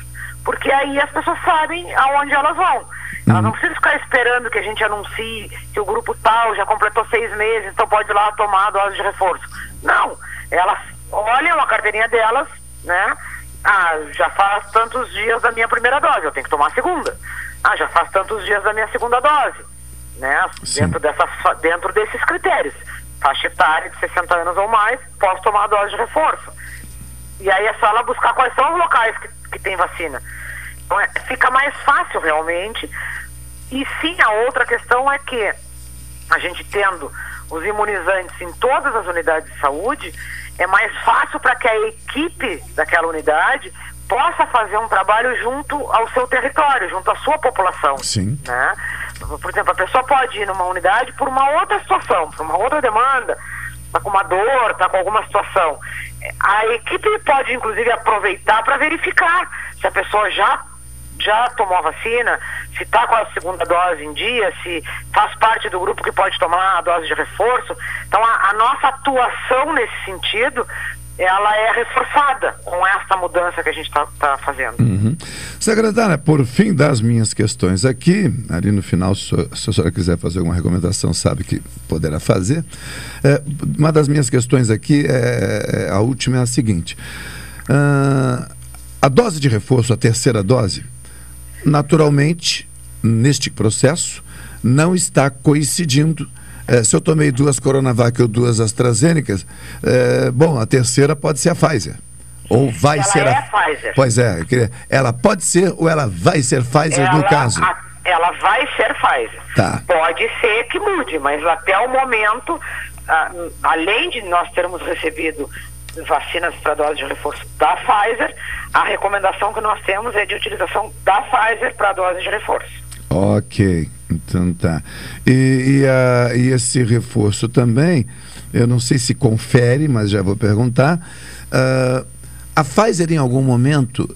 Speaker 23: Porque aí as pessoas sabem aonde elas vão. Elas não precisam ficar esperando que a gente anuncie que o grupo tal já completou seis meses, então pode ir lá tomar a dose de reforço. Não. Elas olham a carteirinha delas, né? Ah, já faz tantos dias da minha primeira dose, eu tenho que tomar a segunda. Ah, já faz tantos dias da minha segunda dose. Né? Dentro, dessas, dentro desses critérios. Faixa etária de 60 anos ou mais, posso tomar a dose de reforço. E aí é só ela buscar quais são os locais que, que tem vacina. Então é, fica mais fácil realmente. E sim, a outra questão é que a gente tendo os imunizantes em todas as unidades de saúde, é mais fácil para que a equipe daquela unidade possa fazer um trabalho junto ao seu território, junto à sua população.
Speaker 3: Sim.
Speaker 23: Né? Por exemplo, a pessoa pode ir numa unidade por uma outra situação, por uma outra demanda, está com uma dor, está com alguma situação. A equipe pode, inclusive, aproveitar para verificar se a pessoa já já tomou a vacina, se está com a segunda dose em dia, se faz parte do grupo que pode tomar a dose de reforço. Então, a, a nossa atuação nesse sentido, ela é reforçada com essa mudança que a gente está fazendo.
Speaker 3: Uhum. Secretária, por fim das minhas questões aqui, ali no final, se a se a senhora quiser fazer alguma recomendação, sabe que poderá fazer. É, uma das minhas questões aqui, é, é- a última é a seguinte: Ah, a dose de reforço, a terceira dose, naturalmente, neste processo, não está coincidindo. Eh, se eu tomei duas Coronavac ou duas AstraZeneca, eh, bom, a terceira pode ser a Pfizer. Ou vai
Speaker 23: Ela
Speaker 3: ser
Speaker 23: é
Speaker 3: a.
Speaker 23: Pfizer.
Speaker 3: Pois é, ela pode ser ou ela vai ser Pfizer no
Speaker 23: Ela-
Speaker 3: caso?
Speaker 23: a- ela vai ser Pfizer.
Speaker 3: Tá.
Speaker 23: Pode ser que mude, mas até o momento, além de nós termos recebido vacinas para dose de reforço da Pfizer, a recomendação que nós temos é de utilização da Pfizer para dose de reforço.
Speaker 3: Ok, então tá. E, e, a- e esse reforço também, eu não sei se confere, mas já vou perguntar. ah, a Pfizer, em algum momento,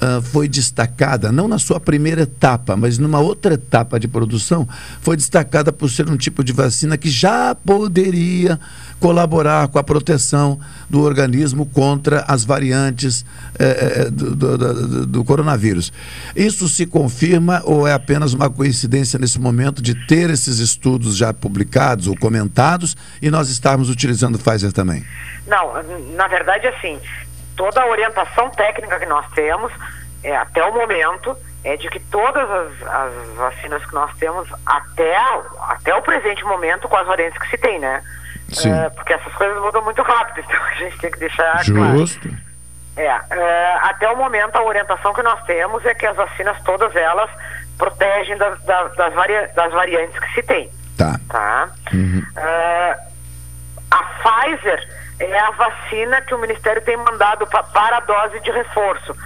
Speaker 3: ah, foi destacada, não na sua primeira etapa, mas numa outra etapa de produção, foi destacada por ser um tipo de vacina que já poderia colaborar com a proteção do organismo contra as variantes eh, eh, do, do- do- do coronavírus. Isso se confirma ou é apenas uma coincidência nesse momento de ter esses estudos já publicados ou comentados e nós estarmos utilizando Pfizer também?
Speaker 23: Não, na verdade, assim, toda a orientação técnica que nós temos, é, até o momento, é de que todas as, as vacinas que nós temos, até, até o presente momento, com as variantes que se tem, né?
Speaker 3: Sim.
Speaker 23: É, porque essas coisas mudam muito rápido, então a gente tem que deixar claro.
Speaker 3: Justo.
Speaker 23: É, é, até o momento a orientação que nós temos é que as vacinas, todas elas, protegem das, das, das, varia- das variantes que se tem.
Speaker 3: Tá.
Speaker 23: Tá? É, a Pfizer é a vacina que o Ministério tem mandado pa- para a dose de reforço.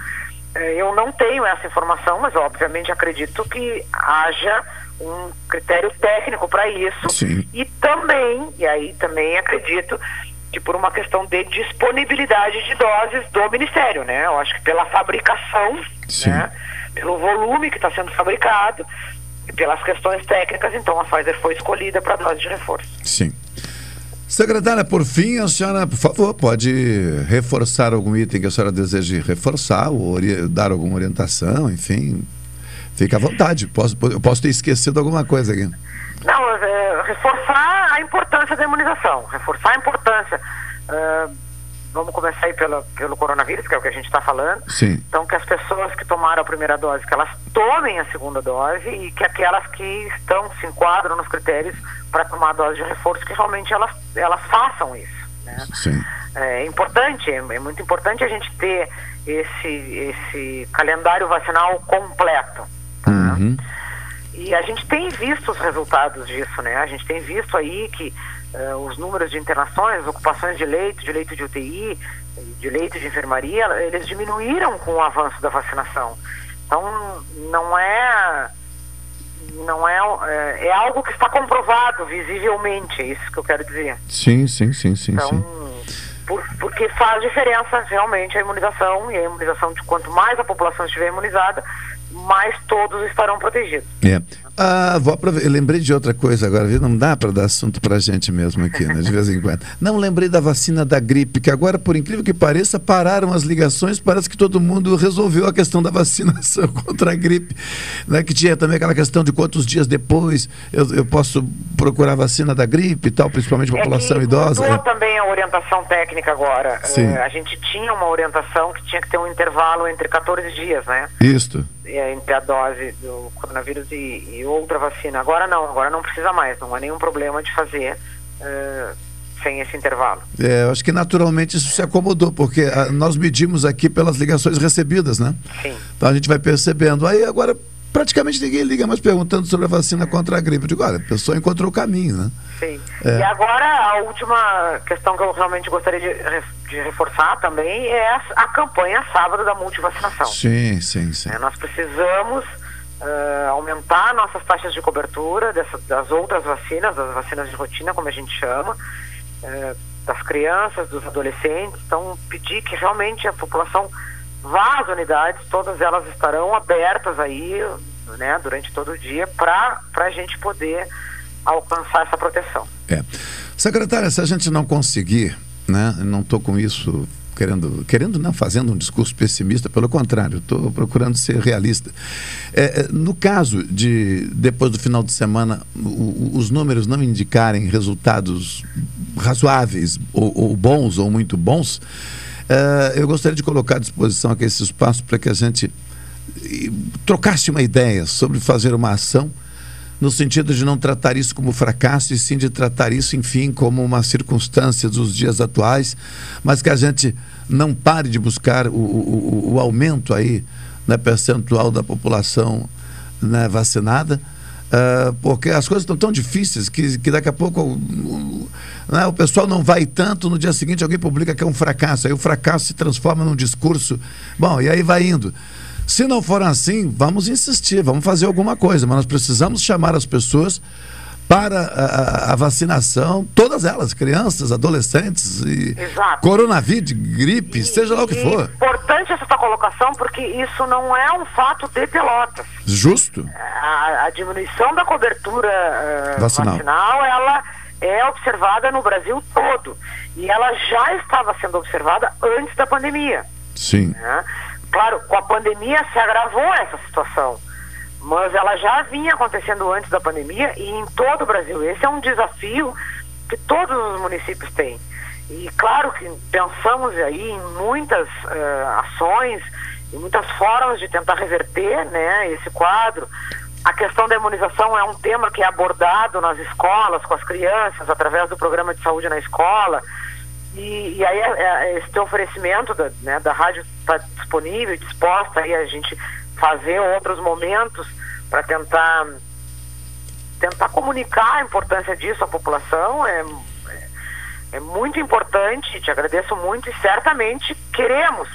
Speaker 23: É, eu não tenho essa informação, mas obviamente acredito que haja um critério técnico para isso.
Speaker 3: Sim.
Speaker 23: E também, e aí também acredito que por uma questão de disponibilidade de doses do Ministério, né? Eu acho que pela fabricação, né? Pelo volume que está sendo fabricado e pelas questões técnicas, então a Pfizer foi escolhida para dose de reforço.
Speaker 3: Sim. Secretária, por fim, a senhora, por favor, pode reforçar algum item que a senhora deseje reforçar ou dar alguma orientação, enfim. Fique à vontade. Posso, eu posso ter esquecido alguma coisa aqui.
Speaker 23: Não, é, reforçar a importância da imunização, reforçar a importância. Vamos começar aí pela, pelo coronavírus, que é o que a gente está falando.
Speaker 3: Sim.
Speaker 23: Então, que as pessoas que tomaram a primeira dose, que elas tomem a segunda dose e que aquelas que estão, se enquadram nos critérios para tomar a dose de reforço, que realmente elas, elas façam isso. Né?
Speaker 3: Sim.
Speaker 23: É importante, é, é muito importante a gente ter esse, esse calendário vacinal completo.
Speaker 3: Uhum.
Speaker 23: E a gente tem visto os resultados disso, né? A gente tem visto aí que eh, os números de internações, ocupações de leito, de leito de UTI, de leito de enfermaria, eles diminuíram com o avanço da vacinação. Então, não é não é é, é algo que está comprovado visivelmente, é isso que eu quero dizer.
Speaker 3: Sim, sim, sim, sim,
Speaker 23: Então,
Speaker 3: sim.
Speaker 23: por- porque faz diferença realmente a imunização e a imunização de quanto mais a população estiver imunizada, mais todos estarão protegidos.
Speaker 3: É. Ah, vou aprove- eu lembrei de outra coisa agora, viu? Não dá para dar assunto para gente mesmo aqui, né? De vez em quando. Não lembrei da vacina da gripe, que agora, por incrível que pareça, pararam as ligações. Parece que todo mundo resolveu a questão da vacinação contra a gripe. Né? Que tinha também aquela questão de quantos dias depois eu, eu posso procurar a vacina da gripe e tal, principalmente a população
Speaker 23: É
Speaker 3: idosa. É.
Speaker 23: também a orientação técnica agora.
Speaker 3: Sim.
Speaker 23: Eh, a gente tinha uma orientação que tinha que ter um intervalo entre 14 dias, né?
Speaker 3: Isto.
Speaker 23: Eh, Entre a dose do coronavírus e, e outra vacina. Agora não, agora não precisa mais. Não há nenhum problema de fazer eh, sem esse intervalo.
Speaker 3: É, eu acho que naturalmente isso se acomodou, porque ah, nós medimos aqui pelas ligações recebidas, né?
Speaker 23: Sim.
Speaker 3: Então a gente vai percebendo. Aí agora praticamente ninguém liga mais perguntando sobre a vacina contra a gripe. Eu digo, olha, a pessoa encontrou o caminho, né? É.
Speaker 23: E agora a última questão que eu realmente gostaria de, de reforçar também é a, a campanha sábado da multivacinação.
Speaker 3: Sim, sim, sim.
Speaker 23: É, nós precisamos eh, aumentar nossas taxas de cobertura dessa- das outras vacinas, das vacinas de rotina, como a gente chama, eh, das crianças, dos adolescentes. Então, pedir que realmente a população vá às unidades, todas elas estarão abertas aí, né, durante todo o dia, para a gente poder alcançar essa proteção.
Speaker 3: É. Secretária, se a gente não conseguir, né? Não estou com isso querendo, querendo não fazendo um discurso pessimista, pelo contrário, estou procurando ser realista. É, é, no caso de depois do final de semana o- os números não indicarem resultados razoáveis ou, ou bons ou muito bons, é, eu gostaria de colocar à disposição aqui esse espaço para que a gente trocasse uma ideia sobre fazer uma ação no sentido de não tratar isso como fracasso e sim de tratar isso, enfim, como uma circunstância dos dias atuais, mas que a gente não pare de buscar o, o, o- aumento aí na percentual da população né, vacinada, ah, porque as coisas estão tão difíceis que, que daqui a pouco né, o pessoal não vai tanto, no dia seguinte alguém publica que é um fracasso, aí o fracasso se transforma num discurso, bom, e aí vai indo. Se não for assim, vamos insistir, vamos fazer alguma coisa, mas nós precisamos chamar as pessoas para a, a- vacinação, todas elas, crianças, adolescentes, e
Speaker 23: Exato.
Speaker 3: coronavírus, gripe, seja lá o que
Speaker 23: E
Speaker 3: for.
Speaker 23: Importante essa tua colocação, porque isso não é um fato de Pelotas.
Speaker 3: Justo.
Speaker 23: A, a diminuição da cobertura eh,
Speaker 3: Vacinal.
Speaker 23: vacinal. ela é observada no Brasil todo. E ela já estava sendo observada antes da pandemia.
Speaker 3: Sim.
Speaker 23: né? Claro, com a pandemia se agravou essa situação, mas ela já vinha acontecendo antes da pandemia e em todo o Brasil. Esse é um desafio que todos os municípios têm. E claro que pensamos aí em muitas eh, ações, em muitas formas de tentar reverter né, esse quadro. A questão da imunização é um tema que é abordado nas escolas, com as crianças, através do programa de saúde na escola. E, e aí é- é esse teu oferecimento da, né, da rádio está disponível, disposta aí a gente fazer outros momentos para tentar tentar comunicar a importância disso à população é, é, é muito importante, te agradeço muito e certamente queremos.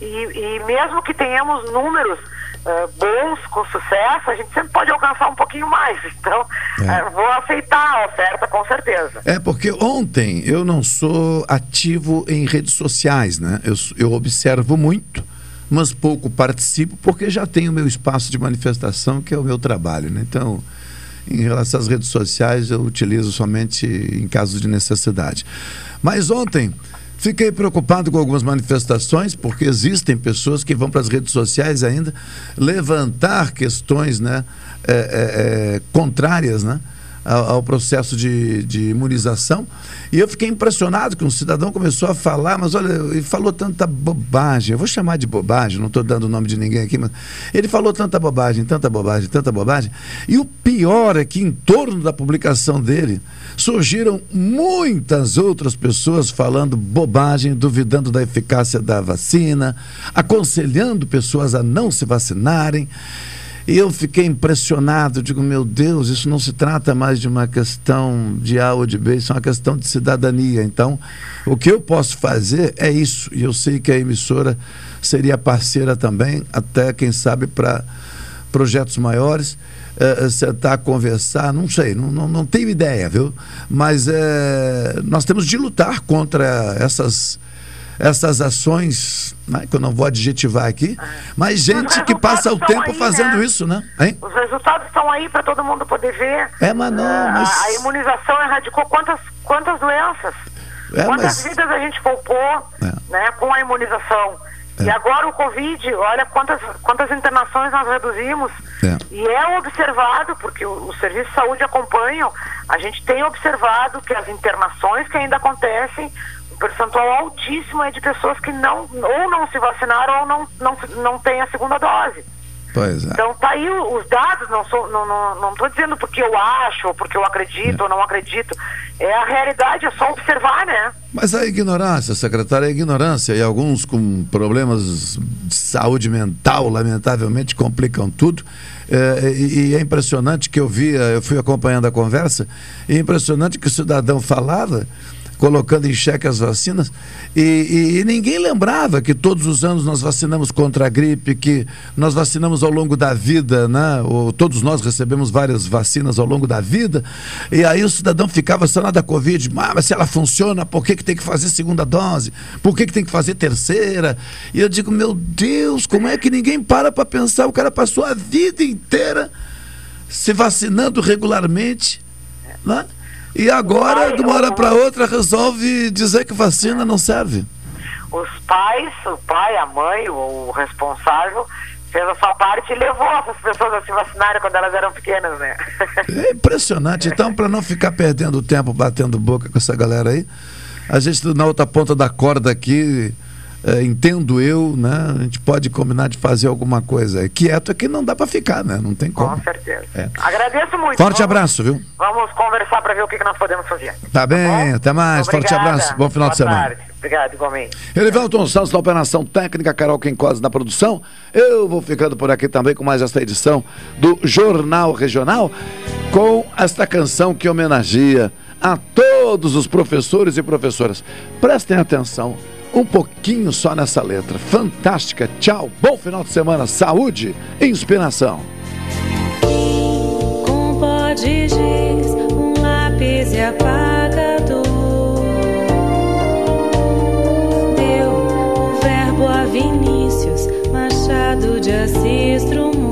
Speaker 23: E, e mesmo que tenhamos números eh, bons, com sucesso, a gente sempre pode alcançar um pouquinho mais. Então, eh, vou aceitar a oferta com certeza.
Speaker 3: É porque ontem eu não sou ativo em redes sociais, né? Eu, eu observo muito, mas pouco participo, porque já tenho meu espaço de manifestação, que é o meu trabalho, né? Então, em relação às redes sociais, eu utilizo somente em casos de necessidade. Mas ontem fiquei preocupado com algumas manifestações, porque existem pessoas que vão para as redes sociais ainda levantar questões né, é, é, é, contrárias, né? Ao, processo de, de imunização. E eu fiquei impressionado que um cidadão começou a falar, mas olha, ele falou tanta bobagem. Eu vou chamar de bobagem, não estou dando o nome de ninguém aqui, mas ele falou tanta bobagem, tanta bobagem, tanta bobagem. E o pior é que em torno da publicação dele surgiram muitas outras pessoas falando bobagem, duvidando da eficácia da vacina, aconselhando pessoas a não se vacinarem. E eu fiquei impressionado, digo, meu Deus, isso não se trata mais de uma questão de A ou de B, isso é uma questão de cidadania. Então, o que eu posso fazer é isso. E eu sei que a emissora seria parceira também, até, quem sabe, para projetos maiores, eh, sentar, conversar, não sei, não, não, não tenho ideia, viu? Mas eh, nós temos de lutar contra essas essas ações, né, que eu não vou adjetivar aqui, mas gente que passa o tempo fazendo isso, né? Hein?
Speaker 23: Os resultados estão aí para todo mundo poder ver.
Speaker 3: É, mas não,
Speaker 23: Ah,
Speaker 3: mas-
Speaker 23: A imunização erradicou quantas, quantas doenças?
Speaker 3: É,
Speaker 23: quantas
Speaker 3: mas-
Speaker 23: vidas a gente poupou né, com a imunização? E agora o Covid, olha quantas, quantas internações nós reduzimos. E é observado, porque o, o Serviço de Saúde acompanham, a gente tem observado que as internações que ainda acontecem, percentual altíssimo é de pessoas que não, ou não se vacinaram ou não, não, não têm a segunda dose.
Speaker 3: Pois é.
Speaker 23: Então tá aí os dados, não sou, não, não, não tô dizendo porque eu acho, ou porque eu acredito ou não acredito. É a realidade, é só observar, né?
Speaker 3: Mas a ignorância, secretária, a ignorância e alguns com problemas de saúde mental, lamentavelmente, complicam tudo. É, e, e é impressionante que eu via, eu fui acompanhando a conversa, e é impressionante que o cidadão falava, colocando em xeque as vacinas, e, e- e ninguém lembrava que todos os anos nós vacinamos contra a gripe, que nós vacinamos ao longo da vida, né? Ou, todos nós recebemos várias vacinas ao longo da vida, e aí o cidadão ficava só na da Covid, "Ah, mas se ela funciona, por que, que tem que fazer segunda dose? Por que, que tem que fazer terceira? E eu digo, meu Deus, como é que ninguém para para pensar? O cara passou a vida inteira se vacinando regularmente, né? E agora, de uma hora para outra, resolve dizer que vacina não serve.
Speaker 23: Os pais, o pai, a mãe, o, responsável, fez a sua parte e levou essas pessoas a se vacinarem quando elas eram pequenas, né?
Speaker 3: É impressionante. Então, para não ficar perdendo tempo batendo boca com essa galera aí, a gente na outra ponta da corda aqui, eh, entendo eu, né? A gente pode combinar de fazer alguma coisa. Quieto é que não dá para ficar, né? Não tem como.
Speaker 23: Com certeza.
Speaker 3: É.
Speaker 23: Agradeço muito.
Speaker 3: Forte
Speaker 23: Vamos-
Speaker 3: abraço, viu?
Speaker 23: Vamos conversar para ver o que, que nós podemos fazer.
Speaker 3: Tá bem, até mais. Forte
Speaker 23: Obrigada.
Speaker 3: abraço. Bom final de
Speaker 23: Boa
Speaker 3: semana.
Speaker 23: tarde. Obrigado, igualmente.
Speaker 3: Elivelton Santos na operação técnica, Carol Quencosa na produção. Eu vou ficando por aqui também com mais esta edição do Jornal Regional, com esta canção que homenageia a todos os professores e professoras. Prestem atenção, um pouquinho só nessa letra. Fantástica. Tchau. Bom final de semana. Saúde e inspiração.
Speaker 13: Com pó de um lápis e apagador. Deu o verbo a Vinícius Machado de Assis Drummond.